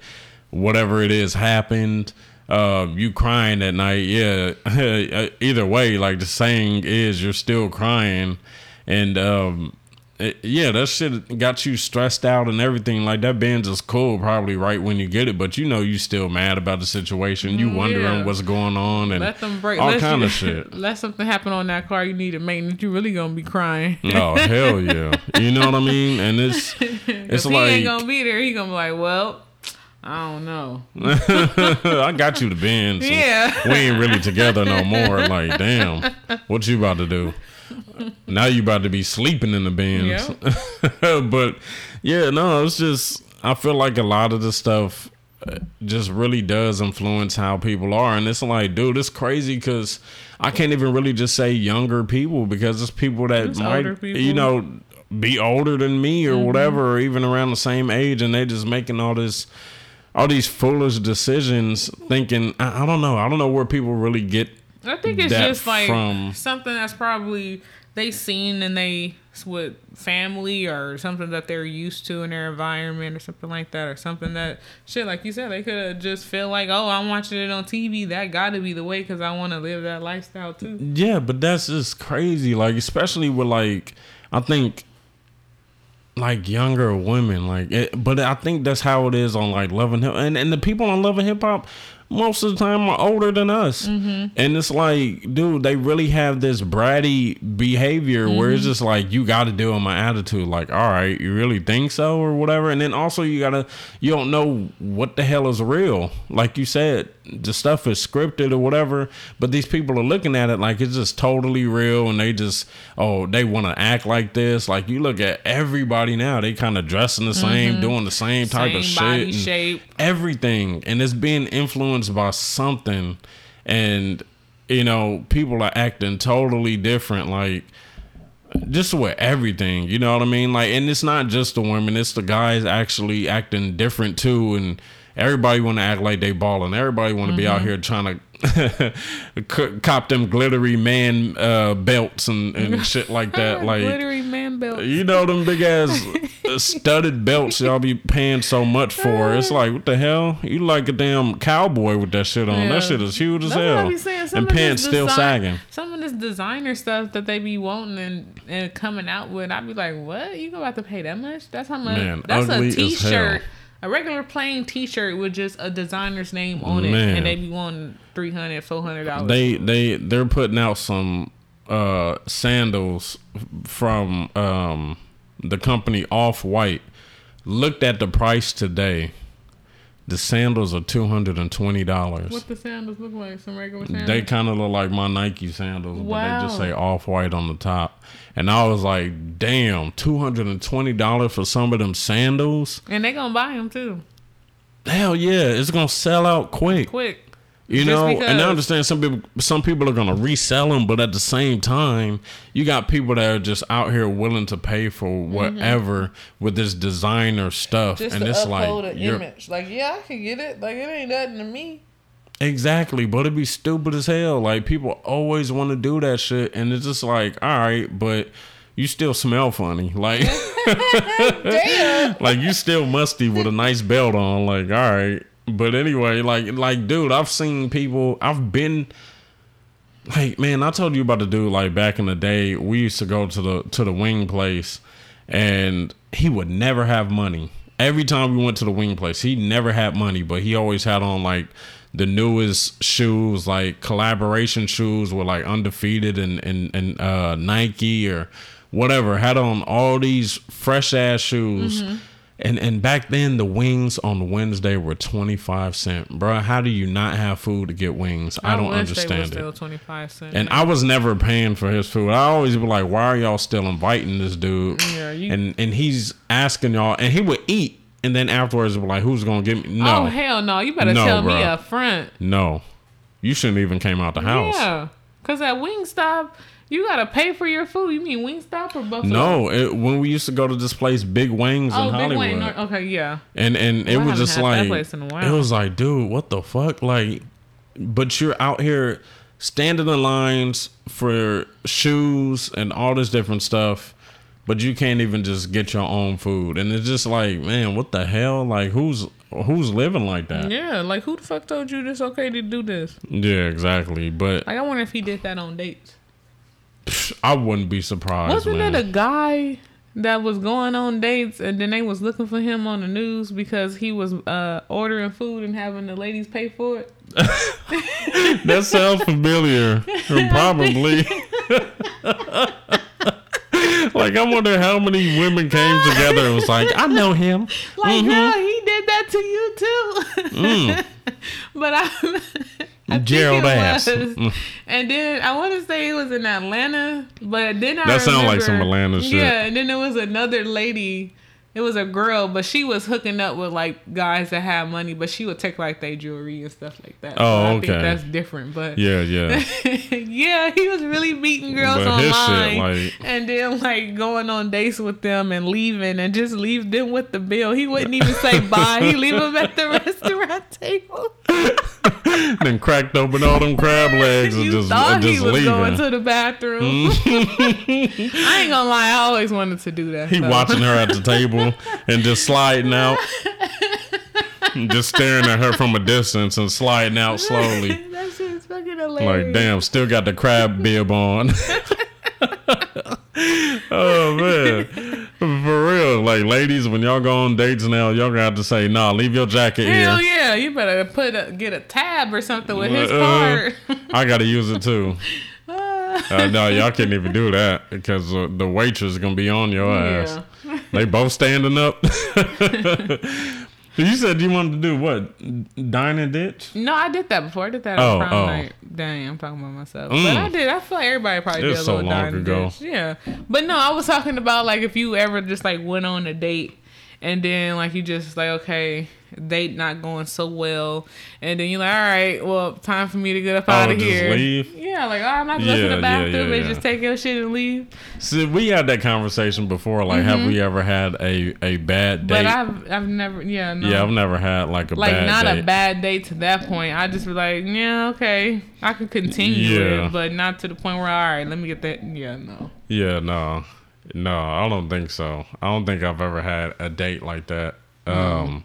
whatever it is happened. Uh, you crying at night, yeah. Either way, like the saying is, you're still crying, and um, it, yeah, that shit got you stressed out and everything. Like that Benz is cool, probably right when you get it, but you know you still mad about the situation. You mm, wondering yeah. what's going on and let them break, all kind you, of shit. Let something happen on that car. You need to maintenance. You really gonna be crying. oh hell yeah! You know what I mean? And it's it's he like he ain't gonna be there. He gonna be like, well. I don't know. I got you the Benz. So yeah. We ain't really together no more. Like, damn, what you about to do? Now you about to be sleeping in the Benz. but yeah, no, it's just I feel like a lot of the stuff uh, just really does influence how people are, and it's like, dude, it's crazy because I can't even really just say younger people because it's people that it's might, you know, be older than me or mm-hmm. whatever, or even around the same age, and they're just making all this all these foolish decisions thinking I, I, don't know i don't know where people really get I think it's just like from. something that's probably they seen and they with family or something that they're used to in their environment or something like that or something that shit like you said they could have just feel like oh i'm watching it on tv that gotta be the way because i want to live that lifestyle too Yeah, but that's just crazy. Like, especially with like, I think, like younger women. Like, it, but I think that's how it is on like Love and Hip, and and the people on Love and Hip Hop. Most of the time are older than us, mm-hmm. and it's like, dude, they really have this bratty behavior where it's mm-hmm. just like you got to deal with my attitude. Like, all right, you really think so, or whatever. And then also you gotta, you don't know what the hell is real. Like you said, the stuff is scripted or whatever, but these people are looking at it like it's just totally real and they just oh, they want to act like this. Like you look at everybody now, they kind of dressing the same, mm-hmm. doing the same type Same of shit. shape. Everything. And it's being influenced by something and you know, people are acting totally different like just with everything, you know what I mean? Like, and it's not just the women; it's the guys actually acting different too, and everybody want to act like they balling. Everybody want to be out mm-hmm. here trying to cop them glittery man uh, belts and, and shit like that. Like, glittery man belt you know them big ass uh, studded belts y'all be paying so much for. It's uh. like what the hell? You like a damn cowboy with that shit on. Yeah. That shit is huge as That's hell. be saying. Some And pants still design- sagging. Some of this designer stuff that they be wanting and, and coming out with, I'd be like, what? You about to pay that much? That's how much. Man, that's a t-shirt. A regular plain t-shirt with just a designer's name on it, and they be wanting 300 400 dollars. They they they're putting out some uh sandals from um the company Off White. Looked at the price today. The sandals are two hundred and twenty dollars. What the sandals look like? Some regular sandals. They kind of look like my Nike sandals, but they just say off white on the top. And I was like, damn, two hundred and twenty dollars for some of them sandals. and they gonna buy them too, Hell yeah, it's gonna sell out quick. quick. You Just know, and I understand some people some people are gonna resell them, but at the same time, you got people that are just out here willing to pay for whatever with this designer stuff, Mm-hmm. Just and it's like an image. Like, yeah, I can get it. Like, it ain't nothing to me. exactly, but it'd be stupid as hell. Like people always want to do that shit, and it's just like, all right, but you still smell funny, like Damn. like you still musty with a nice belt on. Like, all right. But anyway, like like dude, I've seen people I've been like man, I told you about the dude like back in the day, we used to go to the to the wing place and he would never have money. Every time we went to the wing place, he never had money, but he always had on like the newest shoes, like collaboration shoes with like undefeated and and, and uh Nike or whatever. Had on all these fresh ass shoes. And and back then the wings on Wednesday were twenty five cent, bro. How do you not have food to get wings? I, don't wish understand it. still 25 cents. And I was never paying for his food. I always be like, why are y'all still inviting this dude? Yeah, you- and and he's asking y'all, and he would eat, and then afterwards, be like, who's gonna give me? No, Oh hell no! You better No, tell me bruh. up front. no, you shouldn't even came out the house. Yeah, cause at Wingstop you gotta pay for your food. You mean Wingstop or Buffalo? No, it, when we used to go to this place, Big Wings Oh, in Big Hollywood, Wayne. Nor- Okay, yeah. and and it Well, was just like place in a while. it was like, dude, what the fuck? Like, but you're out here standing in lines for shoes and all this different stuff, but you can't even just get your own food, and it's just like, man, what the hell? Like, who's who's living like that? Yeah, like who the fuck told you this okay to do this? Yeah, exactly. But Like I wonder if he did that on dates. I wouldn't be surprised, Wasn't man. it a guy that was going on dates and then they was looking for him on the news because he was uh, ordering food and having the ladies pay for it? that sounds familiar. Probably. like I wonder how many women came together and was like, I know him. Like, Mm-hmm. he did that to you too. but I, I Gerald ass. And then I want to say it was in Atlanta, but then I That sound like some Atlanta shit. Yeah, and then there was another lady. It was a girl, but she was hooking up with like guys that had money, but she would take like their jewelry and stuff like that. Oh, So I okay. think that's different, but Yeah, yeah. yeah, he was really beating girls But his shit, online like- and then like going on dates with them and leaving and just leave them with the bill. He wouldn't even say bye. He leave them at the restaurant table. then cracked open all them crab legs and just, thought and just he was leaving. going to the bathroom. Mm. I ain't gonna lie, I always wanted to do that. he though. watching her at the table and just sliding out. just staring at her from a distance and sliding out slowly. that shit is fucking hilarious. Like, damn, still got the crab bib on. oh man, for real. Like, ladies, when y'all go on dates now, y'all gonna have to say, "Nah, leave your jacket Hell here. yeah, you better put a, get a tab or something with his Uh, card. I gotta use it too." Uh, no, y'all can't even do that because uh, the waitress is gonna be on your ass. Yeah. They both standing up. you said you wanted to do what? Dine and ditch? No, I did that before. I did that Oh, on prom oh. night. Dang, I'm talking about myself. Mm. But I did. I feel like everybody probably It's did a so little long dine and ditch. Yeah. But no, I was talking about like if you ever just like went on a date and then like you just like okay, date not going so well, and then you're like, all right, well, time for me to get up out of Oh, here. leave? Yeah, like oh, I'm not going to Yeah, the yeah, bathroom yeah, and just take your shit and leave. See, we had that conversation before. Like, have we ever had a, a bad date? Mm-hmm. But I've I've never yeah no. yeah, I've never had like a like bad not date. a bad date to that point. I just be like, yeah, okay, I could continue Yeah. it, but not to the point where all right, let me get that. Yeah, no. Yeah, no, no, I don't think so. I don't think I've ever had a date like that. Mm-hmm. Um,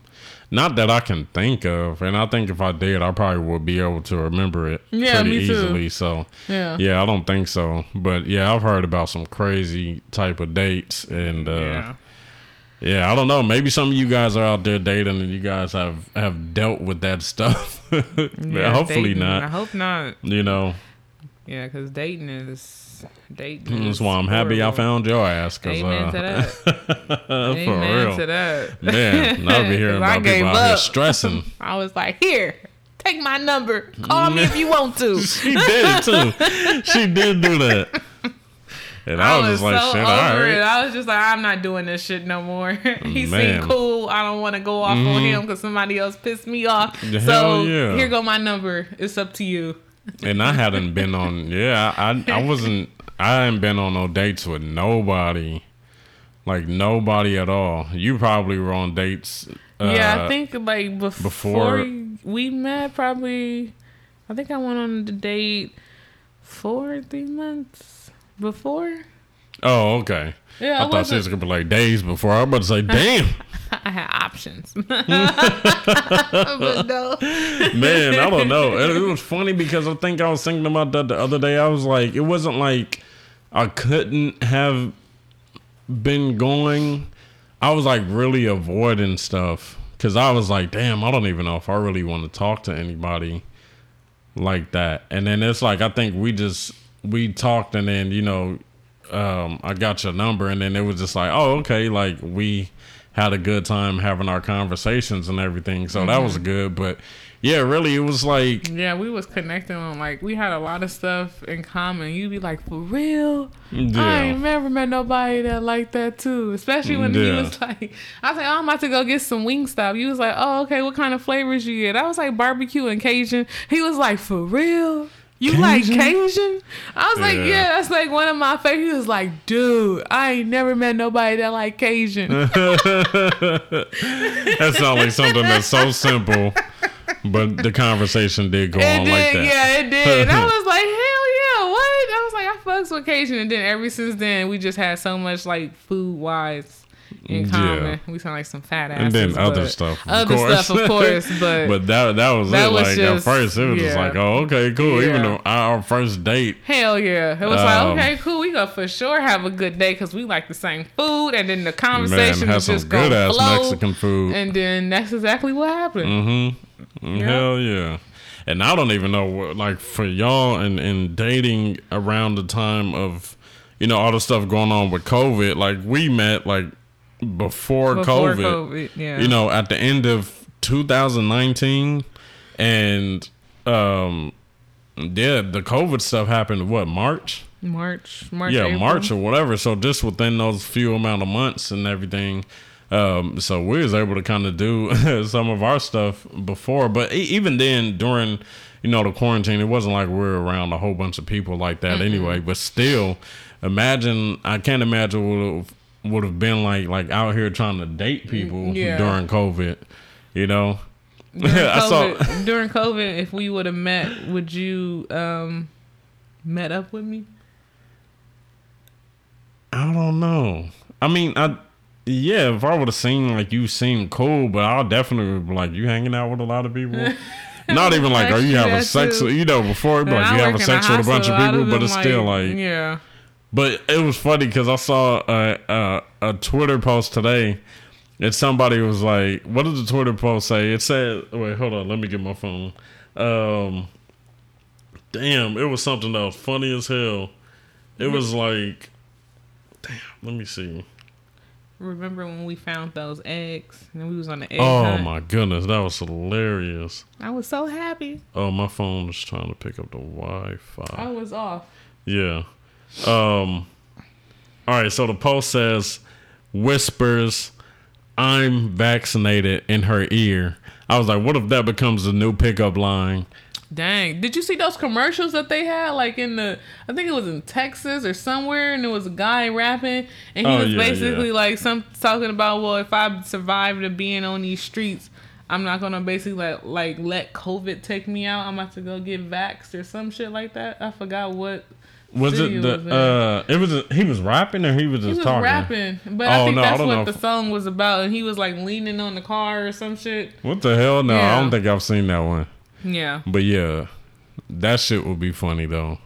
not that I can think of, and I think if I did, I probably would be able to remember it Yeah, pretty me too. easily. So, Yeah. yeah, I don't think so. But yeah, I've heard about some crazy type of dates, and uh, Yeah. yeah, I don't know. Maybe some of you guys are out there dating, and you guys have have dealt with that stuff. Yeah, Hopefully dating, I hope not. You know, Yeah, because dating is that's why I'm happy I found your ass. Cause, Amen uh, to that. for Amen real. to that. Man, I'll be hearing about people out here stressing. I was like, here, take my number. Call me if you want to. She did too. She did do that. And I, I was, was just like, so shit, over all it. I was just like, I'm not doing this shit no more. he Man. Mm-hmm. seemed cool. I don't want to go off on him because somebody else pissed me off. Hell so yeah. here go my number. It's up to you. And I hadn't been on, yeah, I, I wasn't, I hadn't been on no dates with nobody. Like nobody at all. You probably were on dates. Uh, yeah, I think like before, before- we met, probably. I think I went on the date four, three months before. Oh, okay. Yeah, I, I thought she wasn't- gonna be like days before. I'm about to say, damn, I had options. but no. man, I don't know. It, it was funny because I think I was thinking about that the other day. I was like, it wasn't like I couldn't have been going. I was like really avoiding stuff because I was like, damn, I don't even know if I really want to talk to anybody like that. And then it's like I think we just we talked and then you know um, I got your number and then it was just like, oh okay, like we had a good time having our conversations and everything. So that was mm-hmm. good, but yeah, really it was like Yeah, we was connecting on like we had a lot of stuff in common. You'd be like, for real? I ain't never met nobody that like that too. Especially when Yeah. was like, I was like, oh, I'm about to go get some wing Wingstop. You was like, oh, okay, what kind of flavors you get? I was like barbecue and Cajun. He was like, for real? You like Cajun? Cajun? I was like, Yeah. yeah, that's like one of my favorites. He was like, dude, I ain't never met nobody that like Cajun. that sounds like something that's so simple, but the conversation did go It on did, like that. yeah, it did. And I was like, hell yeah, what? I was like, I fucks with Cajun, and then ever since then, we just had so much like food wise in Yeah. common. We sound like some fat asses. And then other stuff, of other course. stuff, of course. But, But that that was That it. was like just- at first, it was just like, oh, okay, cool. Even though our, first date, hell yeah, it was Um, like okay, cool. We gonna for sure have a good day because we like the same food, and then the conversation is some just good ass flow. Mexican food. And then that's exactly what happened. Mm-hmm. Yeah. Hell yeah. And I don't even know what, like, for y'all and, and dating around the time of, you know, all the stuff going on with COVID, like, we met, like, before, Before COVID, COVID, yeah. You know, at the end of 2019. And, um, yeah, the COVID stuff happened, what, March? March, March, yeah, April. March or whatever. So just within those few amount of months and everything, um, so we was able to kind of do some of our stuff before. But even then, during you know the quarantine, it wasn't like we are around a whole bunch of people like that anyway. But still, imagine I can't imagine what it would have been like like out here trying to date people Yeah. during COVID. You know. During I saw- during COVID, if we would have met, would you um met up with me? I don't know. I mean, I yeah, if I would have seen like you seem cool, but I'll definitely be like you hanging out with a lot of people. Not even like, are you having sex? too. You know, before it'd be Man, like you having sex with a bunch of people, but it's still like. yeah. But it was funny because I saw a, a a Twitter post today, and somebody was like, "What did the Twitter post say?" It said, "Wait, hold on, let me get my phone." Um, damn, it was something that was funny as hell. It was like, damn, let me see. Remember when we found those eggs and we was on the egg Oh hunt? my goodness, that was hilarious. I was so happy. Oh, my phone was trying to pick up the Wi-Fi. I was off. Yeah. Um. All right. So the post says, "Whispers, I'm vaccinated" in her ear. I was like, "What if that becomes the new pickup line?" Dang. Did you see those commercials that they had? Like in the, I think it was in Texas or somewhere, and there was a guy rapping, and he Oh, was yeah, basically yeah. like some talking about, well, if I survive to being on these streets, I'm not gonna basically like like let COVID take me out. I'm about to go get vaxxed or some shit like that. I forgot what. Was it the? was in. uh, it was. he was rapping or he was just He was talking. rapping, but I Oh, think no, that's don't what the song was about. And he was like leaning on the car or some shit. What the hell? No, I don't think I've seen that one. Yeah. But yeah, that shit would be funny though.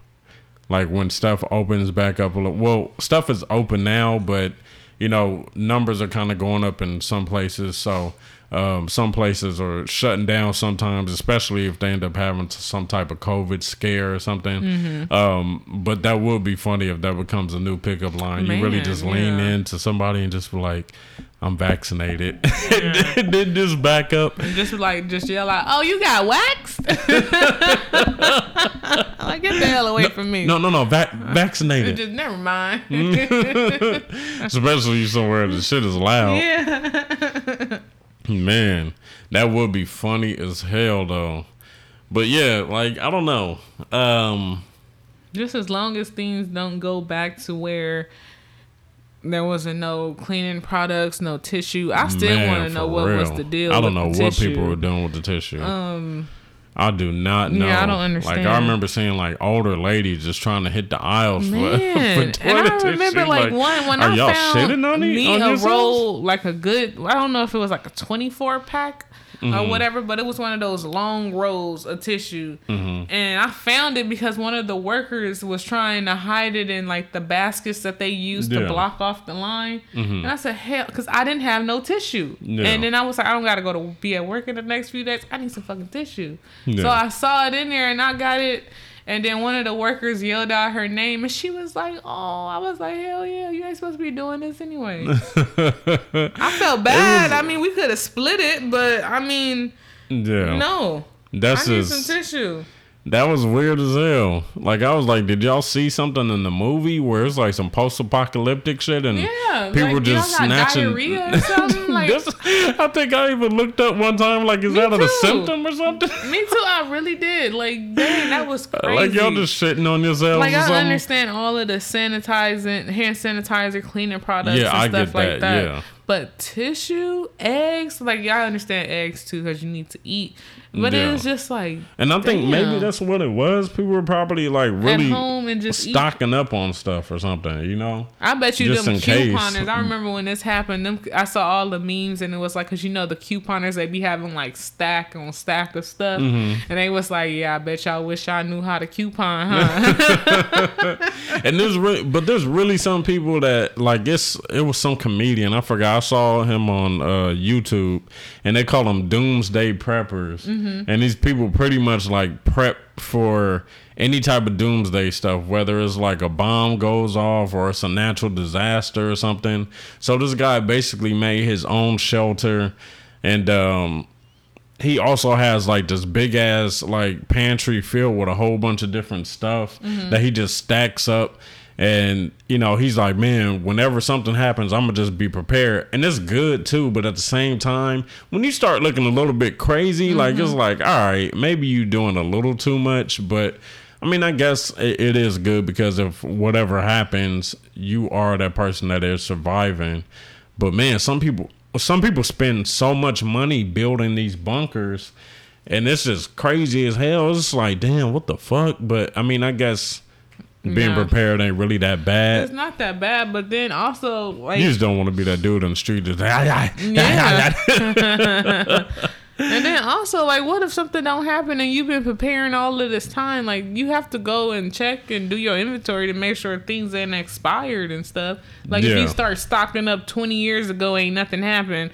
Like when stuff opens back up a little. Well, stuff is open now, but you know numbers are kind of going up in some places. So um, some places are shutting down sometimes, especially if they end up having some type of COVID scare or something. Mm-hmm. Um, but that would be funny if that becomes a new pickup line. you really just lean yeah. into somebody and just be like, "I'm vaccinated," and then just back up. And just like just yell out, "Oh, you got waxed!" like get the hell away from me. No, no, no, vac- vaccinated. Just never mind. Especially you somewhere the shit is loud. yeah. Man, that would be funny as hell though. But yeah, like I don't know. Um Just as long as things don't go back to where there wasn't no cleaning products, no tissue. I still want to know what was the deal. I don't know what tissue. people were doing with the tissue. Um, I do not know. Yeah, I don't understand. Like. I remember seeing like older ladies just trying to hit the aisles for, man, for and I remember like, one when are I y'all found shitting on me on a roll, like a good. I don't know if it was like a twenty-four pack. Mm-hmm. Or whatever, but it was one of those long rolls of tissue, Mm-hmm. and I found it because one of the workers was trying to hide it in like the baskets that they used Yeah. to block off the line. And I said, "Hell," because I didn't have no tissue. Yeah. And then I was like, "I don't got to go to be at work in the next few days. I need some fucking tissue." So I saw it in there, and I got it. And then one of the workers yelled out her name, and she was like, "Oh!" I was like, "Hell yeah, you ain't supposed to be doing this anyway." I felt bad. I mean, we could have split it, but I mean, yeah. no. That's I need just some tissue. That was weird as hell. Like I was like, did y'all see something in the movie where it's like some post-apocalyptic shit and Yeah, people like, just snatching? diarrhea or something. Like, This- I think I even looked up one time. Like, is that a symptom or something? me too. I really did. Like, dang, that was crazy. like y'all just shitting on yourselves like I understand all of the sanitizing, hand sanitizer, cleaning products, Yeah, and I stuff get like that, that. yeah. But tissue, eggs, like y'all understand eggs too because you need to eat. But Yeah. it was just like And I think maybe that's what it was. People were probably like really At home and just eat. stocking up on stuff or something. You know? I bet you Just them in case. couponers. I remember when this happened. Them I saw all the memes and it was like, cause you know the couponers they be having like stack on stack of stuff, Mm-hmm. and they was like, yeah, I bet y'all wish y'all knew how to coupon, huh? and there's really, but there's really some people that like it's. It was some comedian. I forgot. I saw him on uh, YouTube, and they call them doomsday preppers. Mm-hmm. And these people pretty much like prep for any type of doomsday stuff, whether it's like a bomb goes off or it's a natural disaster or something. So this guy basically made his own shelter, and um, he also has like this big ass like pantry filled with a whole bunch of different stuff that he just stacks up and you know he's like man whenever something happens i'm gonna just be prepared and it's good too but at the same time when you start looking a little bit crazy like it's mm-hmm. like all right maybe you doing a little too much but i mean i guess it, it is good because if whatever happens you are that person that is surviving but man some people some people spend so much money building these bunkers, and it's just crazy as hell. It's like, damn, what the fuck? But I mean, I guess being Nah. prepared ain't really that bad. It's not that bad, but then also like You just don't want to be that dude on the street just Yeah. And then also, like, what if something don't happen and you've been preparing all of this time? Like, you have to go and check and do your inventory to make sure things ain't expired and stuff. Like, if you start stocking up 20 years ago, ain't nothing happened.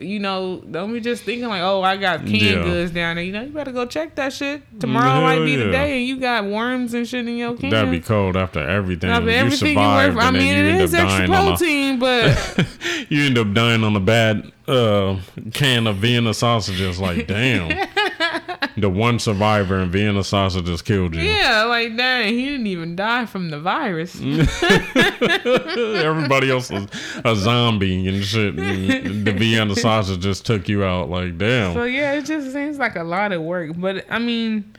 You know, don't be just thinking like, oh, I got canned Yeah. goods down there. You know, you better go check that shit. Mm, Tomorrow might Hell be the day, and you got worms and shit in your can. That'd be cold after everything. You everything you survived, work. I mean, it is you extra on a protein, but you end up dying on a bad uh, can of Vienna sausages. Like, damn. the one survivor in Vienna sausages killed you. yeah, like dang, he didn't even die from the virus. Everybody else was a zombie and shit. And the Vienna sausage just took you out. Like, damn. So yeah, it just seems like a lot of work. But I mean,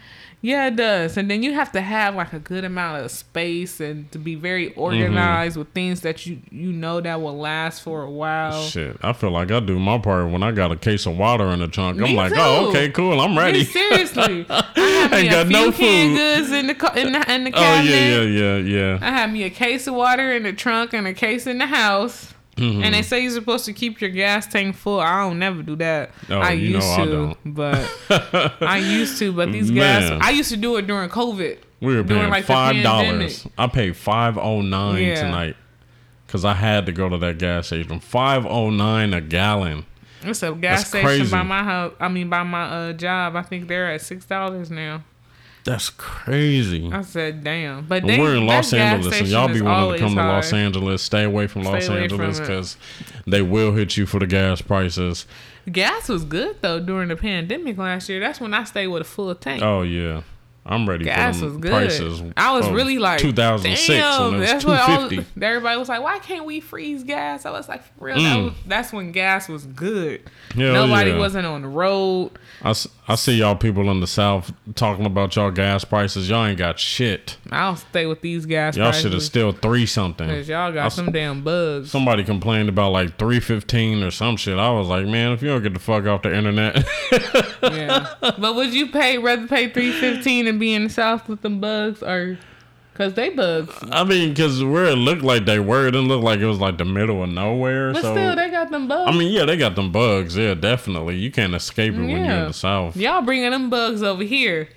yeah, it does. And then you have to have like a good amount of space and to be very mm-hmm. organized with things that you you know that will last for a while. Shit, I feel like I do my part when I got a case of water in the trunk. I'm Me like, oh, okay, cool, I'm ready. seriously, I have me Ain't got no food. goods in the in the, in the Oh yeah, yeah, yeah, yeah. I have me a case of water in the trunk and a case in the house. Mm-hmm. And they say you're supposed to keep your gas tank full. I don't never do that. Oh, I used to, don't. but I used to. But these gas, I used to do it during COVID. We were paying like, five dollars. I paid five oh nine Yeah. tonight because I had to go to that gas station. Five oh nine a gallon. It's a gas That's station crazy. by my house. I mean, by my uh, job. I think they're at six dollars now. That's crazy. I said, damn. But they, we're in Los Angeles, and y'all be wanting to come to Los. Angeles, stay away from Los away Angeles because they will hit you for the gas prices. Gas was good though during the pandemic last year. That's when I stayed with a full tank. Oh yeah, I'm ready gas for was good. prices. I was really like 2006 Damn, when it was that's what all, everybody was like. Why can't we freeze gas? I was like, for real. That Mm. was, that's when gas was good. Hell Nobody yeah. wasn't on the road. I, I see y'all people in the South talking about y'all gas prices. Y'all ain't got shit. I'll stay with these gas Y'all should have still three something. Cause y'all got s- some damn bugs. Somebody complained about like three fifteen or some shit. I was like, man, if you don't get the fuck off the internet, yeah. But would you pay rather pay three fifteen and be in the south with them bugs or cause they bugs? I mean, because where it looked like they were, it didn't look like it was like the middle of nowhere. But so still, they got them bugs. I mean, yeah, they got them bugs. Yeah, definitely. You can't escape it when you're in the South. y'all bringing them bugs over here.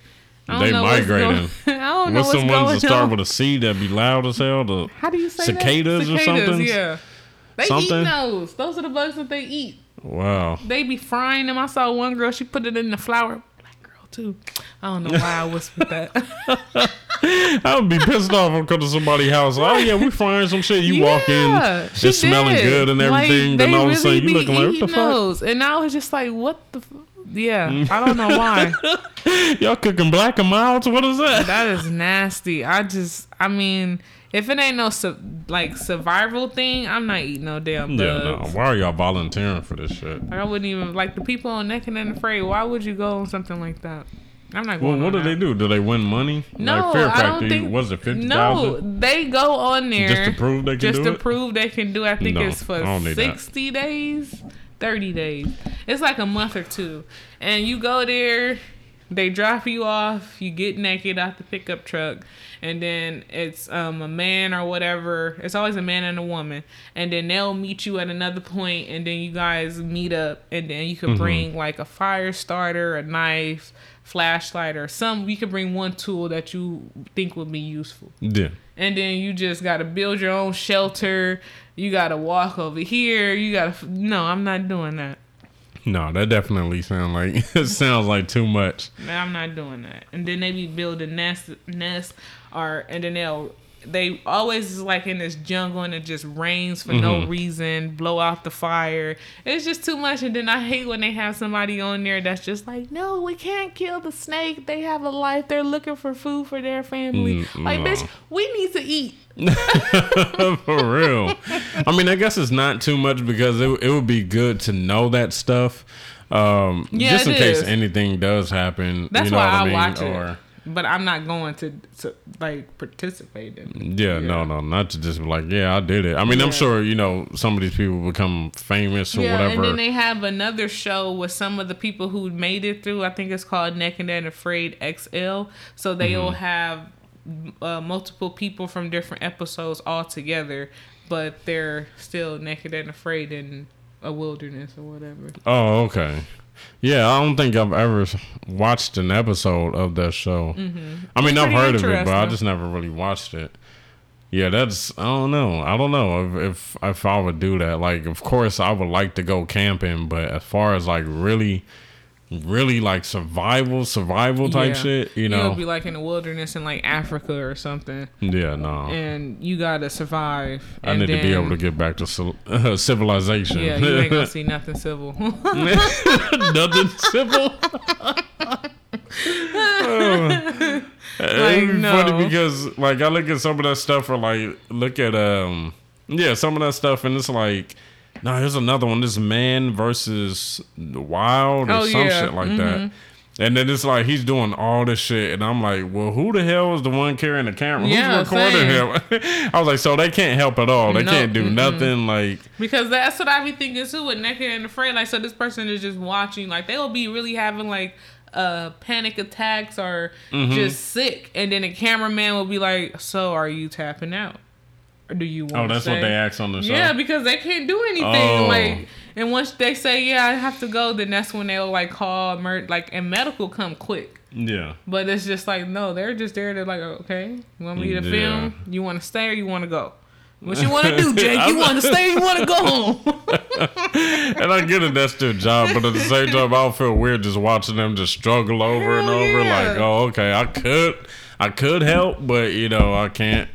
I don't They know what's migrating. going- I don't know What's what's going ones that start on. with a C that be loud as hell? The How do you say Cicadas that? or something? Yeah. They Something? eat those. Those are the bugs that they eat. wow. They be frying them. I saw one girl. She put it in the flour. Too. I don't know why I whispered that. I would be pissed off when come to somebody's house. Oh yeah, we frying some shit. You walk in, it's smelling did. good and everything. they then all of a sudden you looking like, what the eating fuck? And I was just like, what the. F-? Yeah, I don't know why. Y'all cooking black and milds? What is that? that is nasty. I just, I mean, if it ain't no su- like survival thing, I'm not eating no damn bugs. Yeah, no. Why are y'all volunteering for this shit? Like I wouldn't even like the people on Naked and Afraid. Why would you go on something like that? I'm not Well, going. what on do they do? Do they win money? No, like I don't think. was it fifty No, thousand? they go on there Just to prove they can do it. just do to it? prove they can do. I think No, it's for need that. sixty days, thirty days. It's like a month or two, and you go there. They drop you off. You get naked out the pickup truck, and then it's um, a man or whatever. It's always a man and a woman, and then they'll meet you at another point, and then you guys meet up, and then you can Mm-hmm. bring like a fire starter, a knife, flashlight, or some. You can bring one tool that you think would be useful Yeah. and then you just got to build your own shelter. You got to walk over here. You got to. No, I'm not doing that. No, that definitely sounds like it sounds like too much. I'm not doing that. And then they be building nest, nest, or and then they'll. They always is like in this jungle and it just rains for no reason, blow out the fire. It's just too much. And then I hate when they have somebody on there that's just like, no, we can't kill the snake. They have a life. They're looking for food for their family. Mm, like, bitch, we need to eat. For real. I mean, I guess it's not too much because it, it would be good to know that stuff. Um, Yeah, just in case is. anything does happen. That's you know why what I I mean? watch or it. But I'm not going to, to like participate in. It. Yeah, no, no, not to just be like, yeah, I did it. I mean, I'm sure you know some of these people become famous or Yeah, whatever. and then they have another show with some of the people who made it through. I think it's called Naked and Afraid XL. So they'll Mm-hmm. have uh, multiple people from different episodes all together, but they're still naked and afraid in a wilderness or whatever. oh, okay. Yeah, I don't think I've ever watched an episode of that show. I mean, I've Mm-hmm. heard of it, but I just never really watched it. Yeah, that's I don't know. I don't know if, if if I would do that. Like, of course, I would like to go camping, but as far as like really, really like survival, survival type Yeah. shit, you know? be like in the wilderness in like Africa or something, yeah, no. and you gotta survive. I and need to be able to get back to civil, civilization. Yeah, you ain't gonna see nothing civil. Nothing civil. Oh. it's no. funny because like I look at some of that stuff or like look at um yeah some of that stuff and it's like no here's another one this man versus the wild or Oh, some yeah. shit like that and then it's like he's doing all this shit and I'm like well who the hell is the one carrying the camera Yeah, who's recording same. him I was like so they can't help at all they No, can't do mm-mm. nothing like Because that's what I be thinking too with Naked and Afraid. Like, so this person is just watching. Like, they'll be really having like uh panic attacks or Mm-hmm. just sick, and then the cameraman will be like, "So, are you tapping out, or do you want?" oh that's what they ask on the show Yeah, because they can't do anything. Oh. Like, and once they say, "Yeah, I have to go," then that's when they'll like call mer- like, and medical come quick. yeah But it's just like, no, they're just there to like, okay, you want me to Yeah. film? You want to stay or you want to go? What you want to do, Jake? You want to stay? or You want to go home? And I get it, that's their job, but at the same time, I feel weird just watching them just struggle over and over. yeah. Like, oh, okay, I could, I could help, but you know, I can't.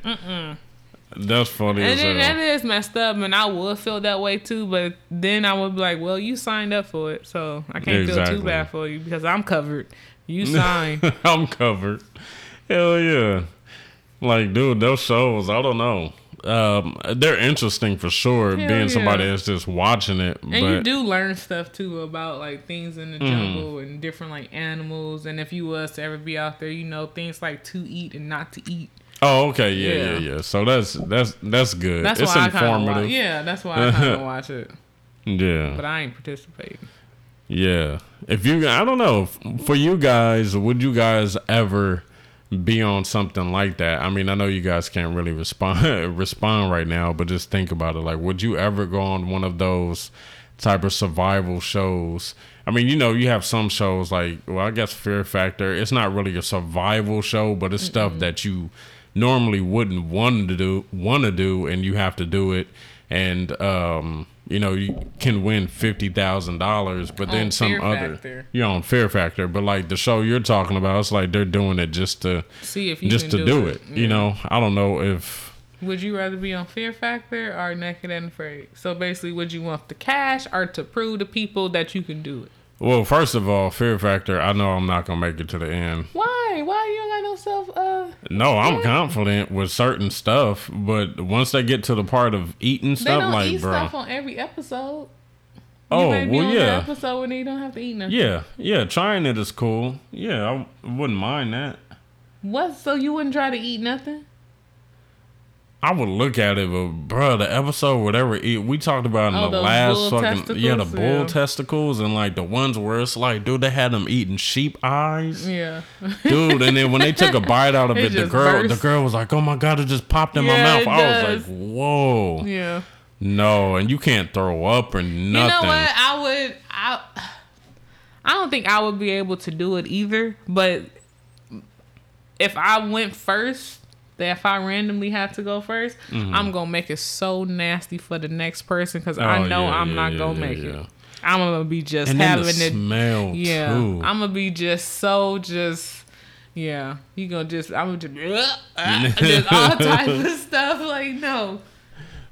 That's funny and then that is messed up, and I would feel that way too. But then I would be like, well, you signed up for it, so I can't feel too bad for you because I'm covered. You signed. I'm covered. Hell yeah! Like, dude, those shows, I don't know. Um, they're interesting for sure. Hell being somebody that's just watching it, And but you do learn stuff too about like things in the Mm. jungle and different like animals. And if you was to ever be out there, you know things like to eat and not to eat. Oh, okay, yeah, yeah, Yeah. yeah. So that's that's that's good. That's it's why I informative. watch. Yeah, that's why I kind of watch it. yeah. But I ain't participating. Yeah. If you, I don't know, for you guys, would you guys ever be on something like that? I mean, I know you guys can't really respond respond right now, but just think about it. Like, would you ever go on one of those type of survival shows? I mean, you know, you have some shows like, well, I guess Fear Factor. It's not really a survival show, but it's stuff that you normally wouldn't want to do, want to do, and you have to do it. And um, you know, you can win fifty thousand dollars, but then some other Factor. you're on Fear Factor. But like the show you're talking about, it's like they're doing it just to See if you just to do it. Yeah. You know, I don't know if Would you rather be on Fear Factor or Naked and Afraid? So basically, would you want the cash or to prove to people that you can do it? Well, first of all, Fear Factor. I know I'm not gonna make it to the end. Why? Why you don't got no self? Uh, No, I'm confident with certain stuff, but once they get to the part of eating stuff, they don't like eat bro, stuff on every episode. oh you may be well, on yeah, the episode when you don't have to eat nothing. yeah, yeah. Trying it is cool. Yeah, I wouldn't mind that. What? So you wouldn't try to eat nothing? I would look at it, but bro, the episode whatever it, we talked about in Oh, the last fucking yeah, the bull Yeah. testicles and like the ones where it's like, dude, they had them eating sheep eyes, Yeah. dude. And then when they took a bite out of It it, the girl, the girl was like, oh my god, it just popped in my mouth. I was like, whoa, yeah. no, and you can't throw up or nothing. You know what? I would. I. I don't think I would be able to do it either. But if I went first, that if I randomly had to go 1st i I'm gonna make it so nasty for the next person because I Mm-hmm. Oh, know yeah, I'm yeah, not yeah, gonna make it. I'm gonna be just And then the having it. smell Yeah, too. I'm gonna be just so just. Yeah, you gonna just I'm gonna just, just all type of stuff like no.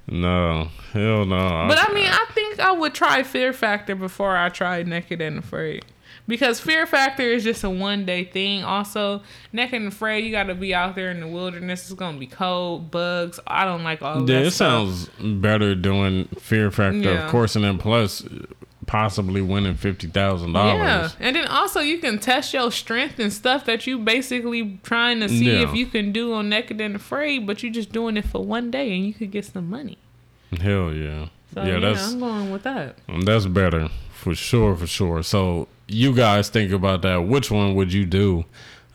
no, hell no. But I mean, I think I would try Fear Factor before I tried Naked and Afraid. Because Fear Factor is just a one day thing. Also, Naked and Afraid, you got to be out there in the wilderness. It's going to be cold, bugs. I don't like all yeah, that it stuff. sounds better doing Fear Factor, Yeah. of course, and then plus possibly winning fifty thousand dollars. Yeah, and then also you can test your strength and stuff that you basically trying to see Yeah. if you can do on Naked and Afraid, but you're just doing it for one day and you could get some money. Hell yeah. So yeah, yeah, that's I'm going with that. that's better for sure, for sure. So you guys think about that. Which one would you do?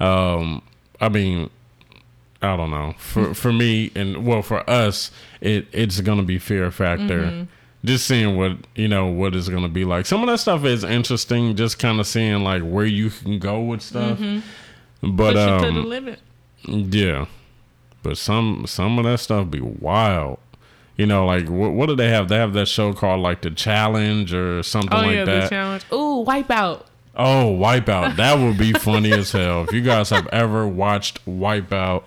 Um, I mean, I don't know. For for me and well for us, it it's gonna be fear factor. Mm-hmm. Just seeing what you know what it's gonna be like. Some of that stuff is interesting. Just kind of seeing like where you can go with stuff. But Push it to the um, limit. yeah, but some some of that stuff be wild. You know, like what what do they have? They have that show called like the Challenge or something Oh like yeah, the that. challenge. Ooh, wipeout. Oh, Wipeout. That would be funny as hell. If you guys have ever watched Wipeout,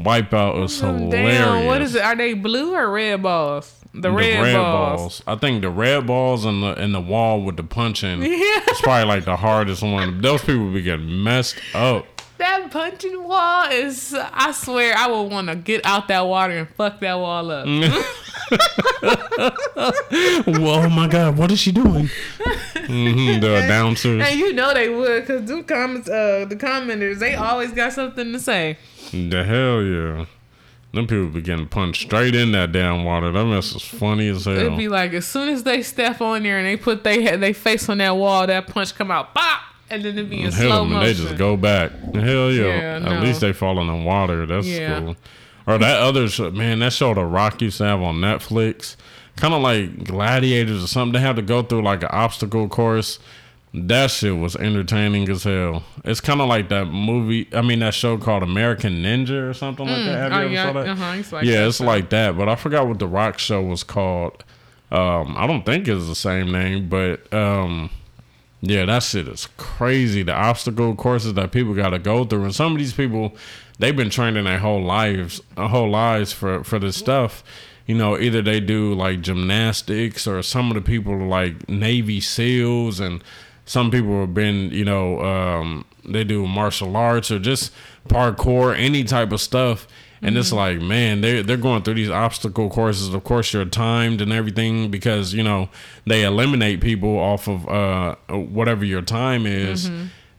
Wipeout is hilarious. Damn, what is it? Are they blue or red balls? The, The red, balls. I think the red balls and the and the wall with the punching. Yeah. It's probably like the hardest one. Those people be getting messed up. That punching wall is. I swear, I would want to get out that water and fuck that wall up. Mm. Whoa, oh my God, what is she doing? hmm the announcers. And you know they would, cause them comments, uh, the commenters, they always got something to say. The hell yeah. Them people be getting punched straight in that damn water. That mess is funny as hell. It'd be like as soon as they step on there and they put they head, they face on that wall, that punch come out, pop, and then it be in Hell, slow man, motion. they just go back. Hell yeah. Yeah, At no. least they fall in the water. That's Yeah. cool. Or that other show, man, that show The Rock used to have on Netflix. Kind of like Gladiators or something. They had to go through like an obstacle course. That shit was entertaining as hell. It's kind of like that movie. I mean, that show called American Ninja or something like that. Have you oh ever yeah, saw that? uh-huh, it's like yeah, that it's like that. But I forgot what the Rock show was called. Um, I don't think it's the same name, but um, yeah, that shit is crazy. The obstacle courses that people got to go through, and some of these people, they've been training their whole lives, uh, whole lives for for this stuff. You know, either they do like gymnastics, or some of the people like Navy SEALs, and some people have been, you know, um, they do martial arts or just parkour, any type of stuff. And it's like, man, they're they're going through these obstacle courses. Of course, you're timed and everything because you know they eliminate people off of uh, whatever your time is,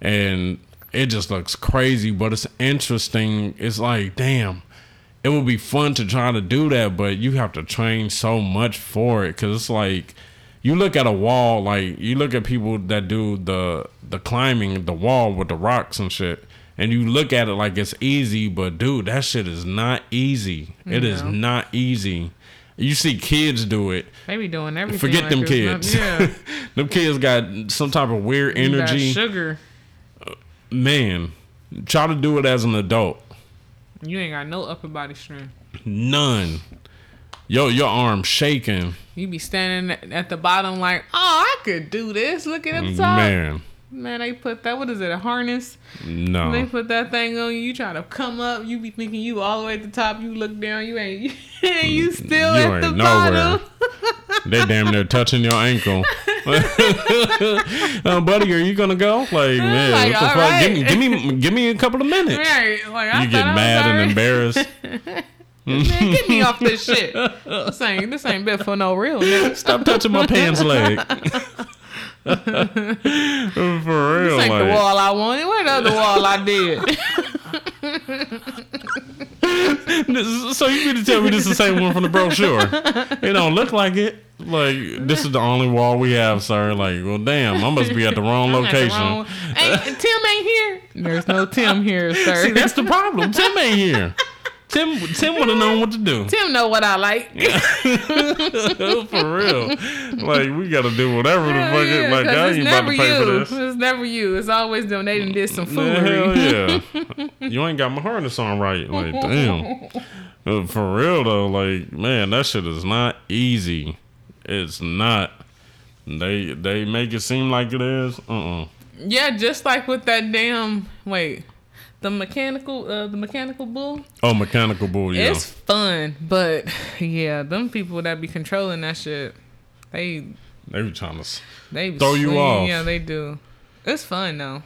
and it just looks crazy. But it's interesting. It's like, damn, it would be fun to try to do that, but you have to train so much for it because it's like you look at a wall, like you look at people that do the the climbing the wall with the rocks and shit, and you look at it like it's easy, but dude, that shit is not easy. It is No. not easy. You see kids do it. They be doing everything. Forget like them not- kids. yeah, them kids got some type of weird You got energy. sugar. Man, try to do it as an adult. You ain't got no upper body strength. None. Yo, your arm shaking. You be standing at- at the bottom like, oh, I could do this. Look at the top. Man. Man, they put that. What is it? A harness. No. They put that thing on you. You try to come up. You be thinking you all the way at the top. You look down. You ain't. You still You at the nowhere. bottom. They damn near touching your ankle. uh, buddy, are you gonna go? Like, man, Like, what the fuck? Give me, give me, give me a couple of minutes. Right. Like I You get mad and embarrassed. Man, get me off this shit. This ain't this ain't bit for no real nigga. Stop touching my pants leg. For real, This ain't the wall I wanted. What other wall I did? So you mean to tell me this is the same one from the brochure? It don't look like it. Like this is the only wall we have, sir. Like, well, damn, I must be at the wrong I'm at the location. wrong- Ain't, Tim ain't here. There's no Tim here, sir. See, that's the problem. Tim ain't here. Tim, Tim would have known what to do. Tim know what I like. for real. Like we gotta do whatever the Hell fuck. yeah, it like I ain't about to pay you. for this. It's never you. It's always them. They done did some Man, Hell yeah. you ain't got my harness on right. Like damn. Uh, For real though, like man, that shit is not easy. It's not. They they make it seem like it is. Uh uh Yeah, just like with that damn wait, the mechanical uh the mechanical bull. Oh, mechanical bull. Yeah. It's fun, but yeah, them people that be controlling that shit, they they be trying to. they be Throw you off. Yeah, they do. It's fun though.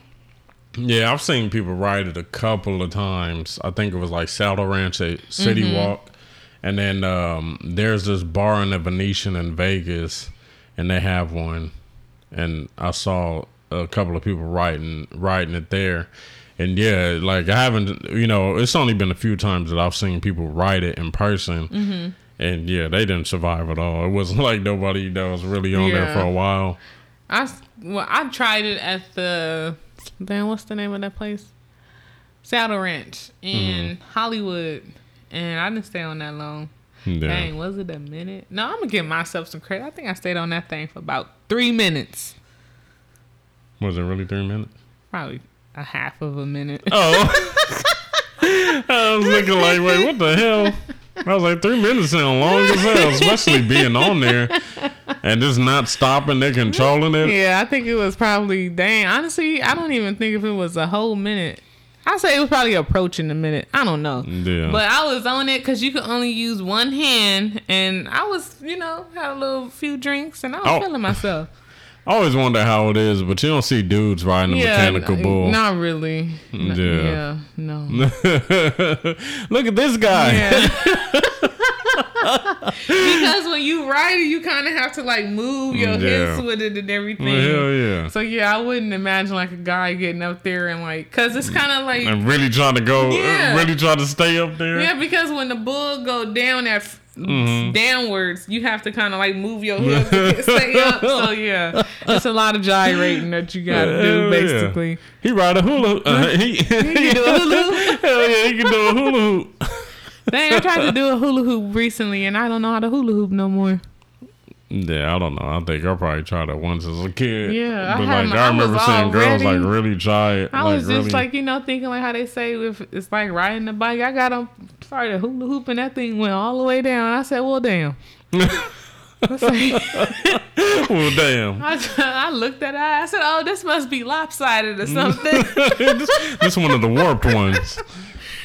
Yeah, I've seen people ride it a couple of times. I think it was like Saddle Ranch at City Mm-hmm. Walk. And then um, there's this bar in the Venetian in Vegas, and they have one. and I saw a couple of people riding riding it there. And yeah, like I haven't, you know, it's only been a few times that I've seen people ride it in person. Mm-hmm. And yeah, they didn't survive at all. It wasn't like nobody that was really on there for a while. I well, I tried it at the then what's the name of that place? Saddle Ranch in Mm-hmm. Hollywood, and I didn't stay on that long. Yeah. Dang, was it a minute? No, I'm gonna give myself some credit. I think I stayed on that thing for about three minutes, Was it really three minutes? probably a half of a minute. Oh. I was looking like, wait, what the hell? I was like, three minutes sound long as hell, especially being on there and just not stopping. They're controlling it. yeah, I think it was probably dang. Honestly, I don't even think if it was a whole minute. I say it was probably approaching a minute. I don't know. Yeah. But I was on it because you could only use one hand, and I was, you know, had a little few drinks, and I was Oh. feeling myself. I always wonder how it is, but you don't see dudes riding a yeah, mechanical bull. Not really. Yeah. yeah. No. Look at this guy. Yeah. because when you ride it, you kind of have to like move your Yeah. hips with it and everything. Well, hell yeah. So yeah, I wouldn't imagine like a guy getting up there and like, cause it's kind of like And really trying to go, uh, Yeah. really trying to stay up there. Yeah, because when the bull go down at Mm-hmm. downwards, you have to kind of like move your hips to stay up. So yeah, it's a lot of gyrating that you gotta do Hell yeah. basically. He ride a hula hoop. Uh, he, You can do a hula hoop. Hell yeah, he can do a hula hoop. Dang, I tried to do a hula hoop recently, and I don't know how to hula hoop no more. Yeah, I don't know. I think I probably tried it once as a kid. Yeah, I but had like my- I I remember was seeing girls like really try it. I like, was just really, like, you know, thinking like how they say if it's like riding the bike. I got on started hula hooping, that thing went all the way down. I said, well, damn. I well, damn. I, I looked at it. I said, "Oh, this must be lopsided or something." this, this one of the warped ones.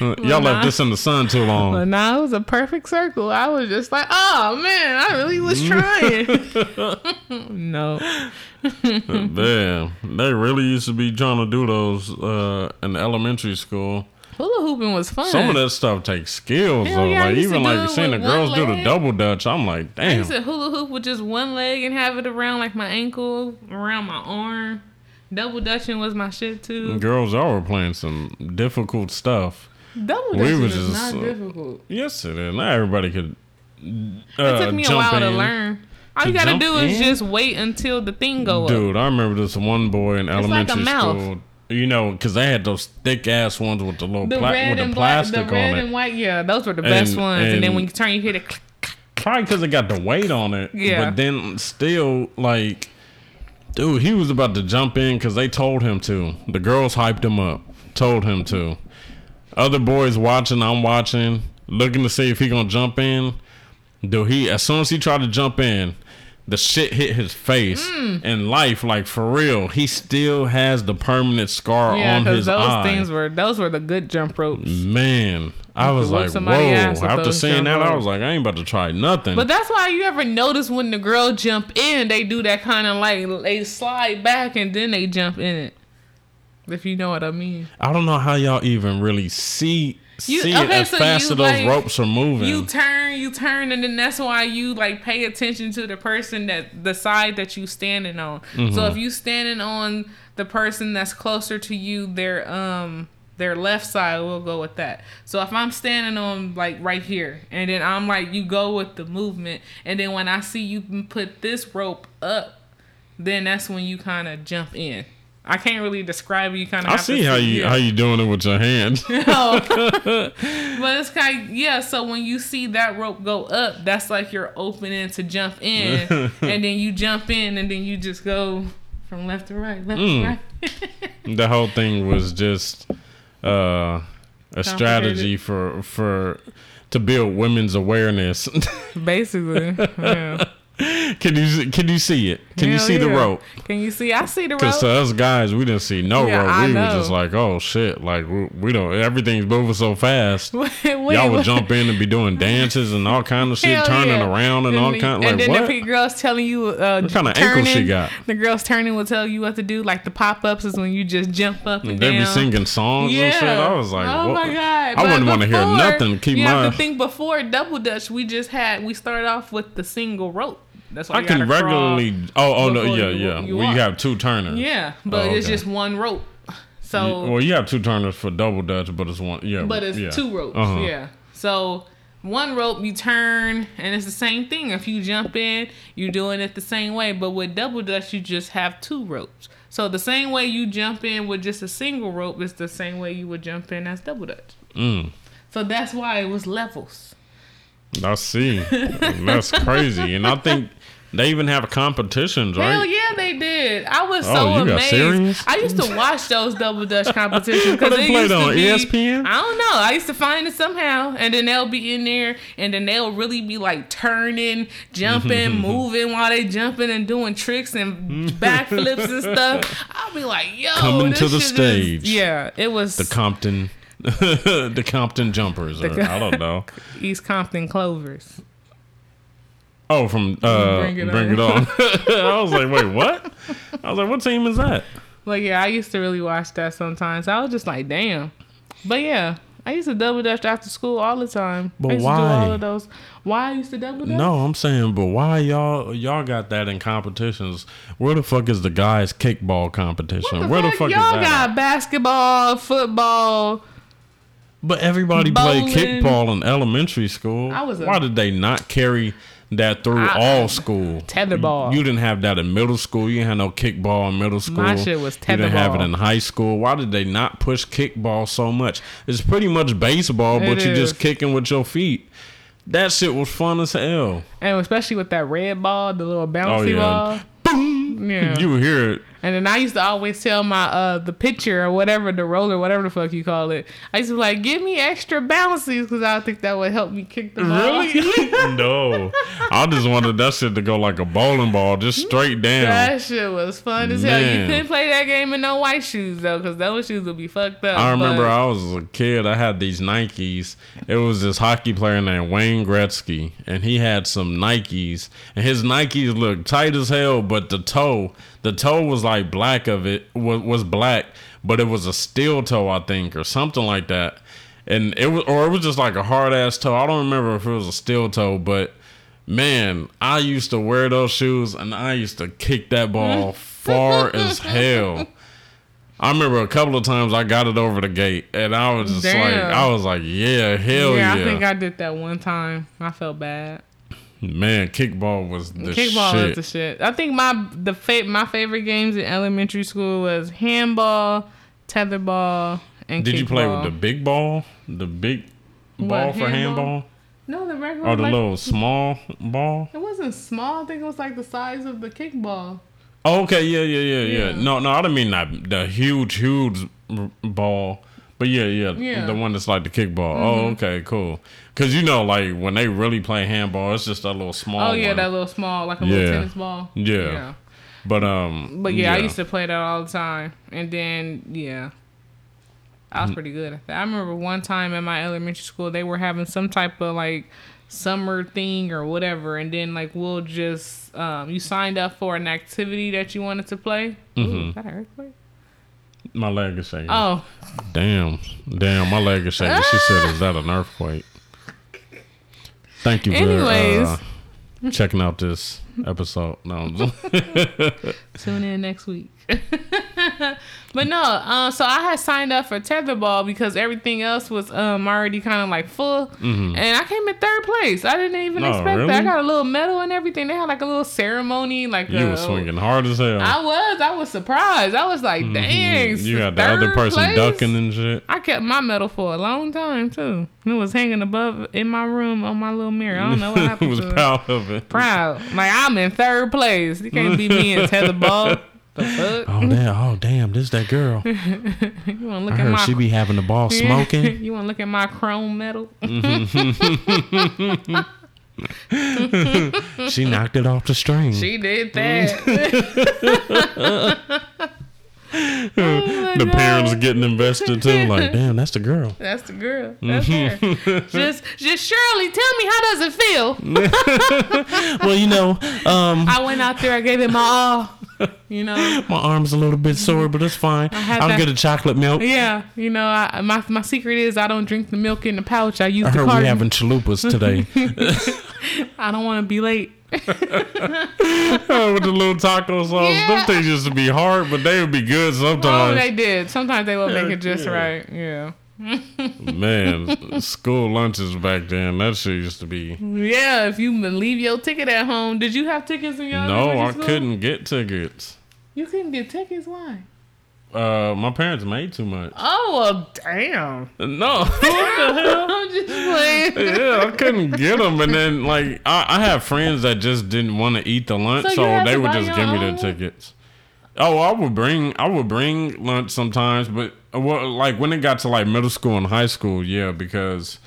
Y'all nah. left this in the sun too but long. now it was a perfect circle. I was just like, "Oh man, I really was trying." no, Damn, they really used to be trying to do those uh, in elementary school. hula hooping was fun. Some of that stuff takes skills Hell though. yeah, like even like seeing the girls one do the double dutch. I'm like, I damn. used to hula hoop with just one leg and have it around like my ankle, around my arm. Double dutching was my shit too. Girls are playing some difficult stuff. Double We was just, not uh, difficult. Yes, it is. Not everybody could. Uh, It took me a while to learn. All To you gotta do is in? just wait until the thing go up. Dude, I remember this one boy in like a elementary mouth. school. You know, because they had those thick ass ones with the little The pla- red with the and black, plastic the red on and white, yeah, those were the best ones. And, then when you turn, you hit it. click, Probably because it got the weight on it. Yeah. But then still, like, dude, he was about to jump in because they told him to. The girls hyped him up, told him to. Other boys watching, I'm watching, looking to see if he gonna jump in. Do he as soon as he tried to jump in, the shit hit his face. Mm. In life, like for real, he still has the permanent scar Yeah, on because his those eye. things were those were the good jump ropes. Man, I was like, whoa. After seeing that, I was like, I ain't about to try nothing. But that's why you ever notice when the girl jump in, they do that kind of like they slide back and then they jump in it. If you know what I mean. I don't know how y'all even really see You- see it as so fast as those like, ropes are moving. You turn, you turn, and then that's why you like pay attention to the person that the side that you standing on. Mm-hmm. So if you standing on the person that's closer to you, their um their left side will go with that. So if I'm standing on like right here, and then I'm like you go with the movement, and then when I see you put this rope up, then that's when you kind of jump in. I can't really describe it. You kind of. I see how you how you doing it with your hands. but it's kind of, yeah. So when you see that rope go up, that's like you're opening to jump in, and then you jump in, and then you just go from left to right, left Mm. to right. the whole thing was just uh, a strategy for for to build women's awareness. Basically, yeah. Can you can you see it? Can you Hell see the rope? Can you see? I see the rope. Because to us guys, we didn't see no Yeah, rope. I We were just like, oh shit, like we, we don't. Everything's moving so fast. Wait, Y'all would what? jump in and be doing dances and all kind of shit, Hell turning yeah. around and all kind. and Like then what? the girls telling you uh, What kind of ankle she got? The girls turning will tell you what to do. Like the pop ups is when you just jump up and They down. be singing songs and shit. I was like, oh what? my god! I wouldn't want to hear nothing. Keep you my have to think before double dutch. We just had we started off with the single rope. That's why I you can regularly. Oh, oh no, yeah, you- yeah. you well, you have two turners. Yeah, but Oh, it's just one rope. So, well, you have two turners for double dutch, but it's one. Yeah, but it's yeah. two ropes. Uh-huh. Yeah. So one rope you turn, and it's the same thing. If you jump in, you're doing it the same way. But with double dutch, you just have two ropes. So the same way you jump in with just a single rope is the same way you would jump in as double dutch. Mm, So that's why it was levels. I see. That's crazy, and I think they even have competitions, right? Hell yeah, they did. I was Oh, so amazed. I used to watch those double dutch competitions because they played on be. ESPN? I don't know. I used to find it somehow, and then they'll be in there, and then they'll really be like turning, jumping, moving while they jumping and doing tricks and backflips and stuff. I'll be like, yo, Coming this to the shit is- stage. yeah, it was The Compton, the Compton Jumpers, or I don't know. East Compton Clovers. Oh, from uh, Bring Bring It It, On. On. I was like, wait, what? I was like, what team is that? Like yeah, I used to really watch that sometimes. I was just like, damn. But yeah, I used to double dutch after school all the time. But I used why? to do all of those. Why I used to double dutch? No, I'm saying, but why y'all y'all got that in competitions? Where the fuck is the guys kickball competition? What Where the fuck? fuck y'all is that? got basketball, football. But everybody played kickball in elementary school. I was a- Why did they not carry that through I- all school? Tetherball. You didn't have that in middle school. You didn't have no kickball in middle school. My shit was tetherball. You didn't have it in high school. Why did they not push kickball so much? It's pretty much baseball, but It you're just kicking with your feet. That shit was fun as hell. And especially with that red ball, the little bouncy Oh, yeah. ball. Boom! Yeah. You hear it. And then I used to always tell my uh the pitcher or whatever the roller whatever the fuck you call it. I used to be like, give me extra bouncies because I think that would help me kick the ball. Really? no. I just wanted that shit to go like a bowling ball, just straight down. That shit was fun as hell. You couldn't play that game in no white shoes though, because those shoes would be fucked up. I remember but- I was a kid. I had these Nikes. It was this hockey player named Wayne Gretzky, and he had some Nikes, and his Nikes looked tight as hell. But the toe, the toe was like black of it was, was black, but it was a steel toe, I think, or something like that. And it was, or it was just like a hard ass toe. I don't remember if it was a steel toe, but man, I used to wear those shoes, and I used to kick that ball mm-hmm. far as hell. I remember a couple of times I got it over the gate, and I was just like, I was like, yeah, hell yeah, yeah, I think I did that one time. I felt bad. Man, kickball was the Kickball shit. was the shit. I think my the fa- my favorite games in elementary school was handball, tetherball, and kickball. Did you play with the big ball, the big ball What, for handball? handball, No, the regular. or the like- little small ball? It wasn't small. I think it was like the size of the kickball. Oh, okay, yeah, yeah, yeah, yeah. Yeah. No, no, I didn't mean that the huge, huge ball. But yeah, yeah, Yeah. Mm-hmm. the one that's like the kickball. Oh, okay, cool. Cause you know, like when they really play handball, it's just that little small. Oh yeah, one. that little small, like a Yeah. little tennis ball. Yeah. yeah. But um, But yeah, I used to play that all the time. And then yeah. I was pretty good at that. I remember one time in my elementary school they were having some type of like summer thing or whatever and then like we'll just um you signed up for an activity that you wanted to play. Ooh, Mhm. is that an earthquake? My leg is shaking. Oh, Damn, damn, my leg is shaking. She said, "Is that an earthquake?" Thank you for Anyways. uh, checking out this episode. No, tune in next week. but no, uh, so I had signed up for tetherball because everything else was um already kind of like full, and I came in third place. I didn't even Mm-hmm. Oh, expect that. I got a little medal and everything. They had like a little ceremony, like you uh, were swinging hard as hell. I was, I was surprised. I was like, dang, Mm-hmm. you had the other person place? ducking and shit. I kept my medal for a long time too. It was hanging above in my room on my little mirror. I don't know what happened was to it. proud of it. Proud, like I'm in third place. You can't be me in tetherball. The fuck? Oh damn! Oh damn! This that girl. You want to look I at heard my she be having the ball smoking. you want to look at my chrome metal? she knocked it off the string. she did that. Oh the God. parents getting invested too. Like, damn, that's the girl. That's the girl. That's her. just, just Shirley, tell me how does it feel? Well, you know, um, I went out there. I gave it my all. You know. my arm's a little bit sore, but it's fine. had I'll that- get a chocolate milk. Yeah, you know, I, my my secret is I don't drink the milk in the pouch. I use I the heard we carton. having chalupas today. I don't want to be late. Oh, with the little taco sauce. Yeah. Them things used to be hard, but they would be good sometimes. Oh, they did. Sometimes they will make it just Yeah. right. Yeah. Man, school lunches back then, that shit used to be. Yeah, if you leave your ticket at home, did you have tickets in your No, I school? couldn't get tickets. You couldn't get tickets. Why? Uh, my parents made too much. Oh well, damn. No, what the hell? I'm just playing. Yeah, I couldn't get them, and then like I, I have friends that just didn't want to eat the lunch, So so, they would just give me own? the tickets. Oh, I would bring I would bring lunch sometimes, but well, like when it got to like middle school and high school, yeah, because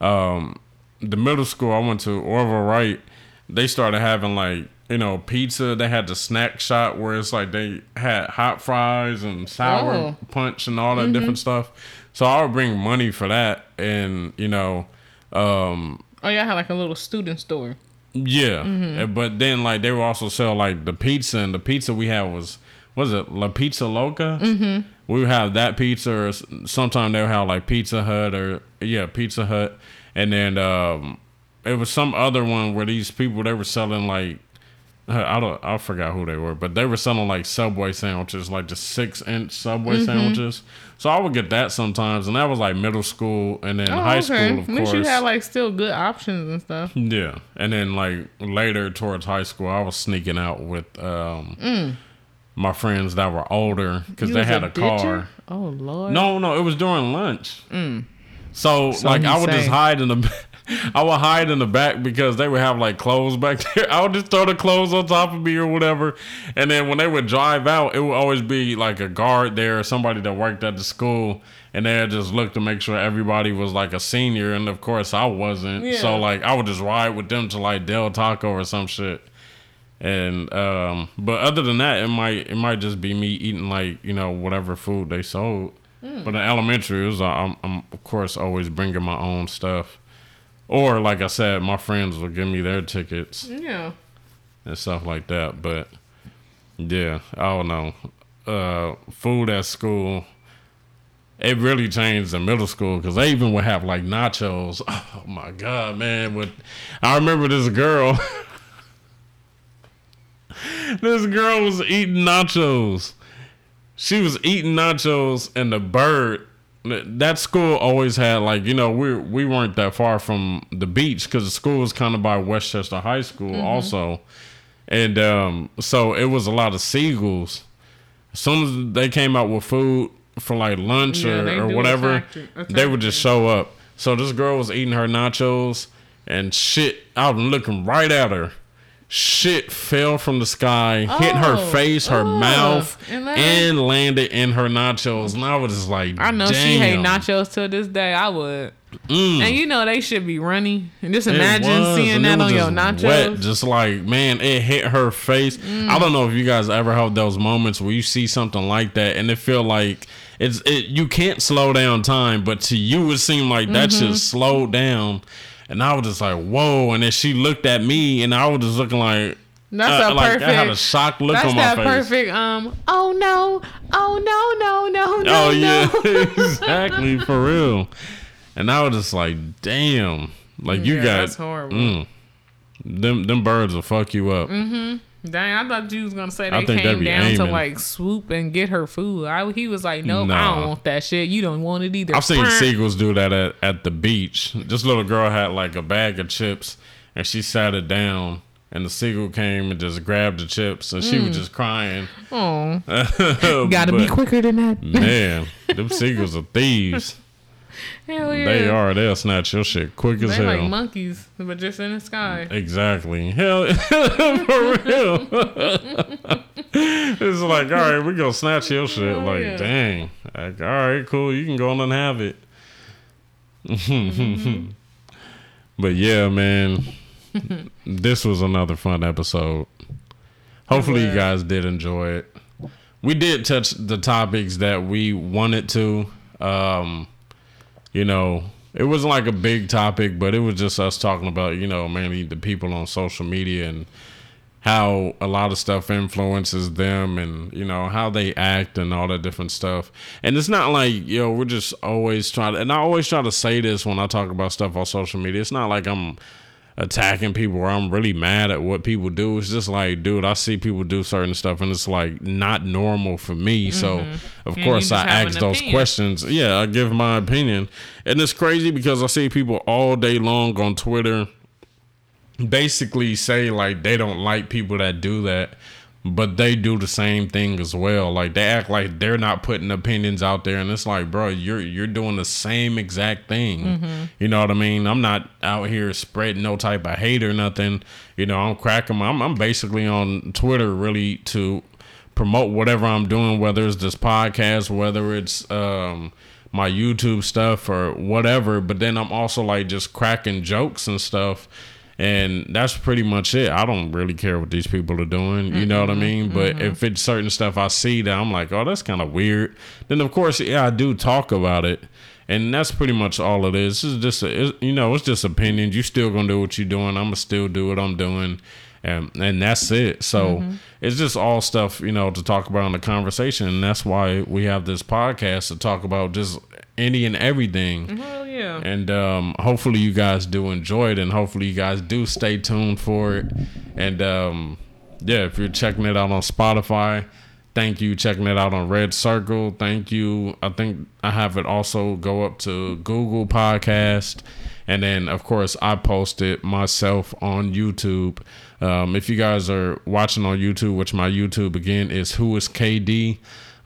um, the middle school I went to Orville Wright, they started having like you know pizza. They had the snack shop where it's like they had hot fries and sour Oh. punch and all that different stuff. So I would bring money for that, and you know. Um, Oh, y'all had like a little student store. yeah, Mm-hmm. But then like they would also sell like the pizza, and the pizza we had was was it La Pizza Loca? Mm-hmm. We would have that pizza, or sometime they would have like Pizza Hut, or yeah, Pizza Hut, and then um, it was some other one where these people they were selling like I don't I forgot who they were, but they were selling like Subway sandwiches, like the six inch Subway Mm-hmm. sandwiches. So I would get that sometimes, and that was like middle school, and then high school, of Oh, At least course. you had like still good options and stuff. Yeah, and then like later towards high school, I was sneaking out with um, my friends that were older because Mm. They had a a, car. Oh lord. No, no, it was during lunch. So, So like I would just hide in the, I would hide in the back because they would have like clothes back there. I would just throw the clothes on top of me or whatever, and then when they would drive out, it would always be like a guard there or somebody that worked at the school. And they'd just look to make sure everybody was like a senior, and of course I wasn't. Yeah. So like I would just ride with them to like Del Taco or some shit. And um, but other than that, it might it might just be me eating like you know whatever food they sold. Hmm. But in elementary, it was uh, I'm, I'm of course always bringing my own stuff, or like I said, my friends would give me their tickets Yeah. and stuff like that. But yeah, I don't know. Uh, food at school, it really changed in middle school because they even would have like nachos. Oh my god, man! With I remember this girl. this girl was eating nachos. She was eating nachos, and the bird. That school always had like you know we we weren't that far from the beach because the school was kind of by Westchester High School also, and um, so it was a lot of seagulls. As soon as they came out with food for like lunch Yeah, or, or whatever, attack you- attack they would just show up. So this girl was eating her nachos and shit. I was looking right at her. Shit fell from the sky, hit her Oh, face, her ugh, mouth, and and, landed- in her nachos. And I was just like, I know Damn. she hate nachos to this day. I would. Mm. And you know they should be runny. And just imagine was, seeing that on your nachos. Wet, just like man, it hit her face. I don't know if you guys ever have those moments where you see something like that and it feel like it's it. You can't slow down time, but to you it seemed like that Mm-hmm. shit slowed down. And I was just like, whoa. And then she looked at me, and I was just looking like, That's uh, a like perfect. I had a shocked look that's on my that face. perfect. Um. Oh no. Oh no. No. No. No. Oh yeah, no. exactly for real. And I was just like, damn, like you Yeah, got that's horrible. Mm, them them birds will fuck you up. Dang, I thought you was gonna say they came down to like swoop and get her food. I, he was like, nope, I don't want that shit. You don't want it either. I've seen seagulls do that at, at the beach. This little girl had like a bag of chips and she sat it down and the seagull came and just grabbed the chips and she Mm. was just crying. Oh, gotta be quicker than that. Man, them seagulls are thieves. Hell yeah. They are. They'll snatch your shit quick as They hell. like monkeys, but just in the sky. Exactly. Hell, for real. it's like, all right, we gonna snatch your shit. Oh, like, yeah. dang. Like, all right, cool. You can go on and have it. but yeah, man, this was another fun episode. Hopefully, you guys did enjoy it. We did touch the topics that we wanted to. Um, you know, it wasn't like a big topic, but it was just us talking about, you know, mainly the people on social media and how a lot of stuff influences them and, you know, how they act and all that different stuff. And it's not like, you know, we're just always trying to, and I always try to say this when I talk about stuff on social media. It's not like I'm attacking people or I'm really mad at what people do. It's just like, dude, I see people do certain stuff and it's like not normal for me. So Mm-hmm. of And course I ask those opinion. questions. Yeah, I give my opinion. And it's crazy because I see people all day long on Twitter basically say like they don't like people that do that but they do the same thing as well. Like they act like they're not putting opinions out there and it's like bro you're you're doing the same exact thing. You know what i mean? I'm not out here spreading no type of hate or nothing. You know i'm cracking my, I'm, I'm basically on twitter really to promote whatever i'm doing whether it's this podcast whether it's um my YouTube stuff or whatever, but then I'm also like just cracking jokes and stuff. And that's pretty much it. I don't really care what these people are doing. You know what I mm-hmm. mean? But mm-hmm. if it's certain stuff I see that I'm like, oh, that's kind of weird, then of course, yeah, I do talk about it. And that's pretty much all it is. It's just, a, it's, you know, it's just opinions. You still gonna do what you're doing. I'm gonna still do what I'm doing, and and that's it. So mm-hmm. it's just all stuff, you know, to talk about in the conversation. And that's why we have this podcast to talk about just any and everything. Hell yeah. And um, hopefully you guys do enjoy it, and hopefully you guys do stay tuned for it. And um, yeah, if you're checking it out on Spotify, thank you. Checking it out on Red Circle, thank you. I think I have it also go up to Google Podcast, and then of course I post it myself on YouTube. Um, if you guys are watching on YouTube, which my YouTube again is Who is KD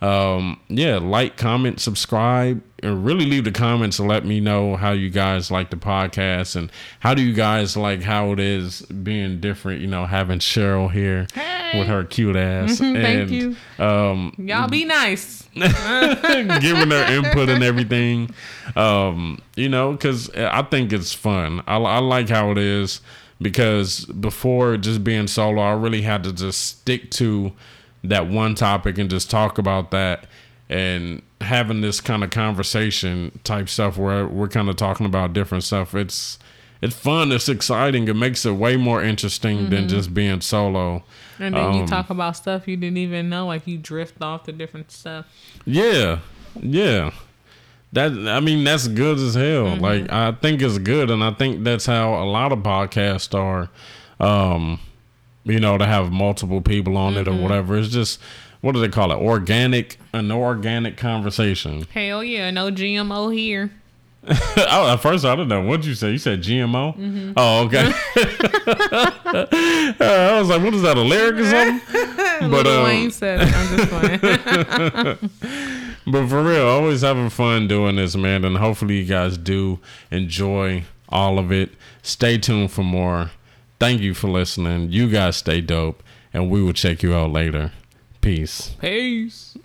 um yeah like comment subscribe and really leave the comments and let me know how you guys like the podcast and how do you guys like how it is being different you know having cheryl here Hey. with her cute ass Thank and you. um Y'all be nice. giving her input and everything um you know because i think it's fun I, I like how it is because before just being solo i really had to just stick to that one topic and just talk about that and having this kind of conversation type stuff where we're kind of talking about different stuff it's it's fun it's exciting it makes it way more interesting than just being solo And then you Um, talk about stuff you didn't even know, like you drift off to different stuff. Yeah, yeah. That I mean, that's good as hell. Like I think it's good, and I think that's how a lot of podcasts are. Um, you know, to have multiple people on it or whatever. It's just what do they call it? Organic, an organic conversation. Hell yeah, no GMO here. oh, at first I didn't know what you said. You said GMO. Oh, okay. Uh, I was like, what is that? A lyric or something? But um, Wayne said it. I'm just playing. But for real, always having fun doing this, man. And hopefully you guys do enjoy all of it. Stay tuned for more. Thank you for listening. You guys stay dope. And we will check you out later. Peace. Peace.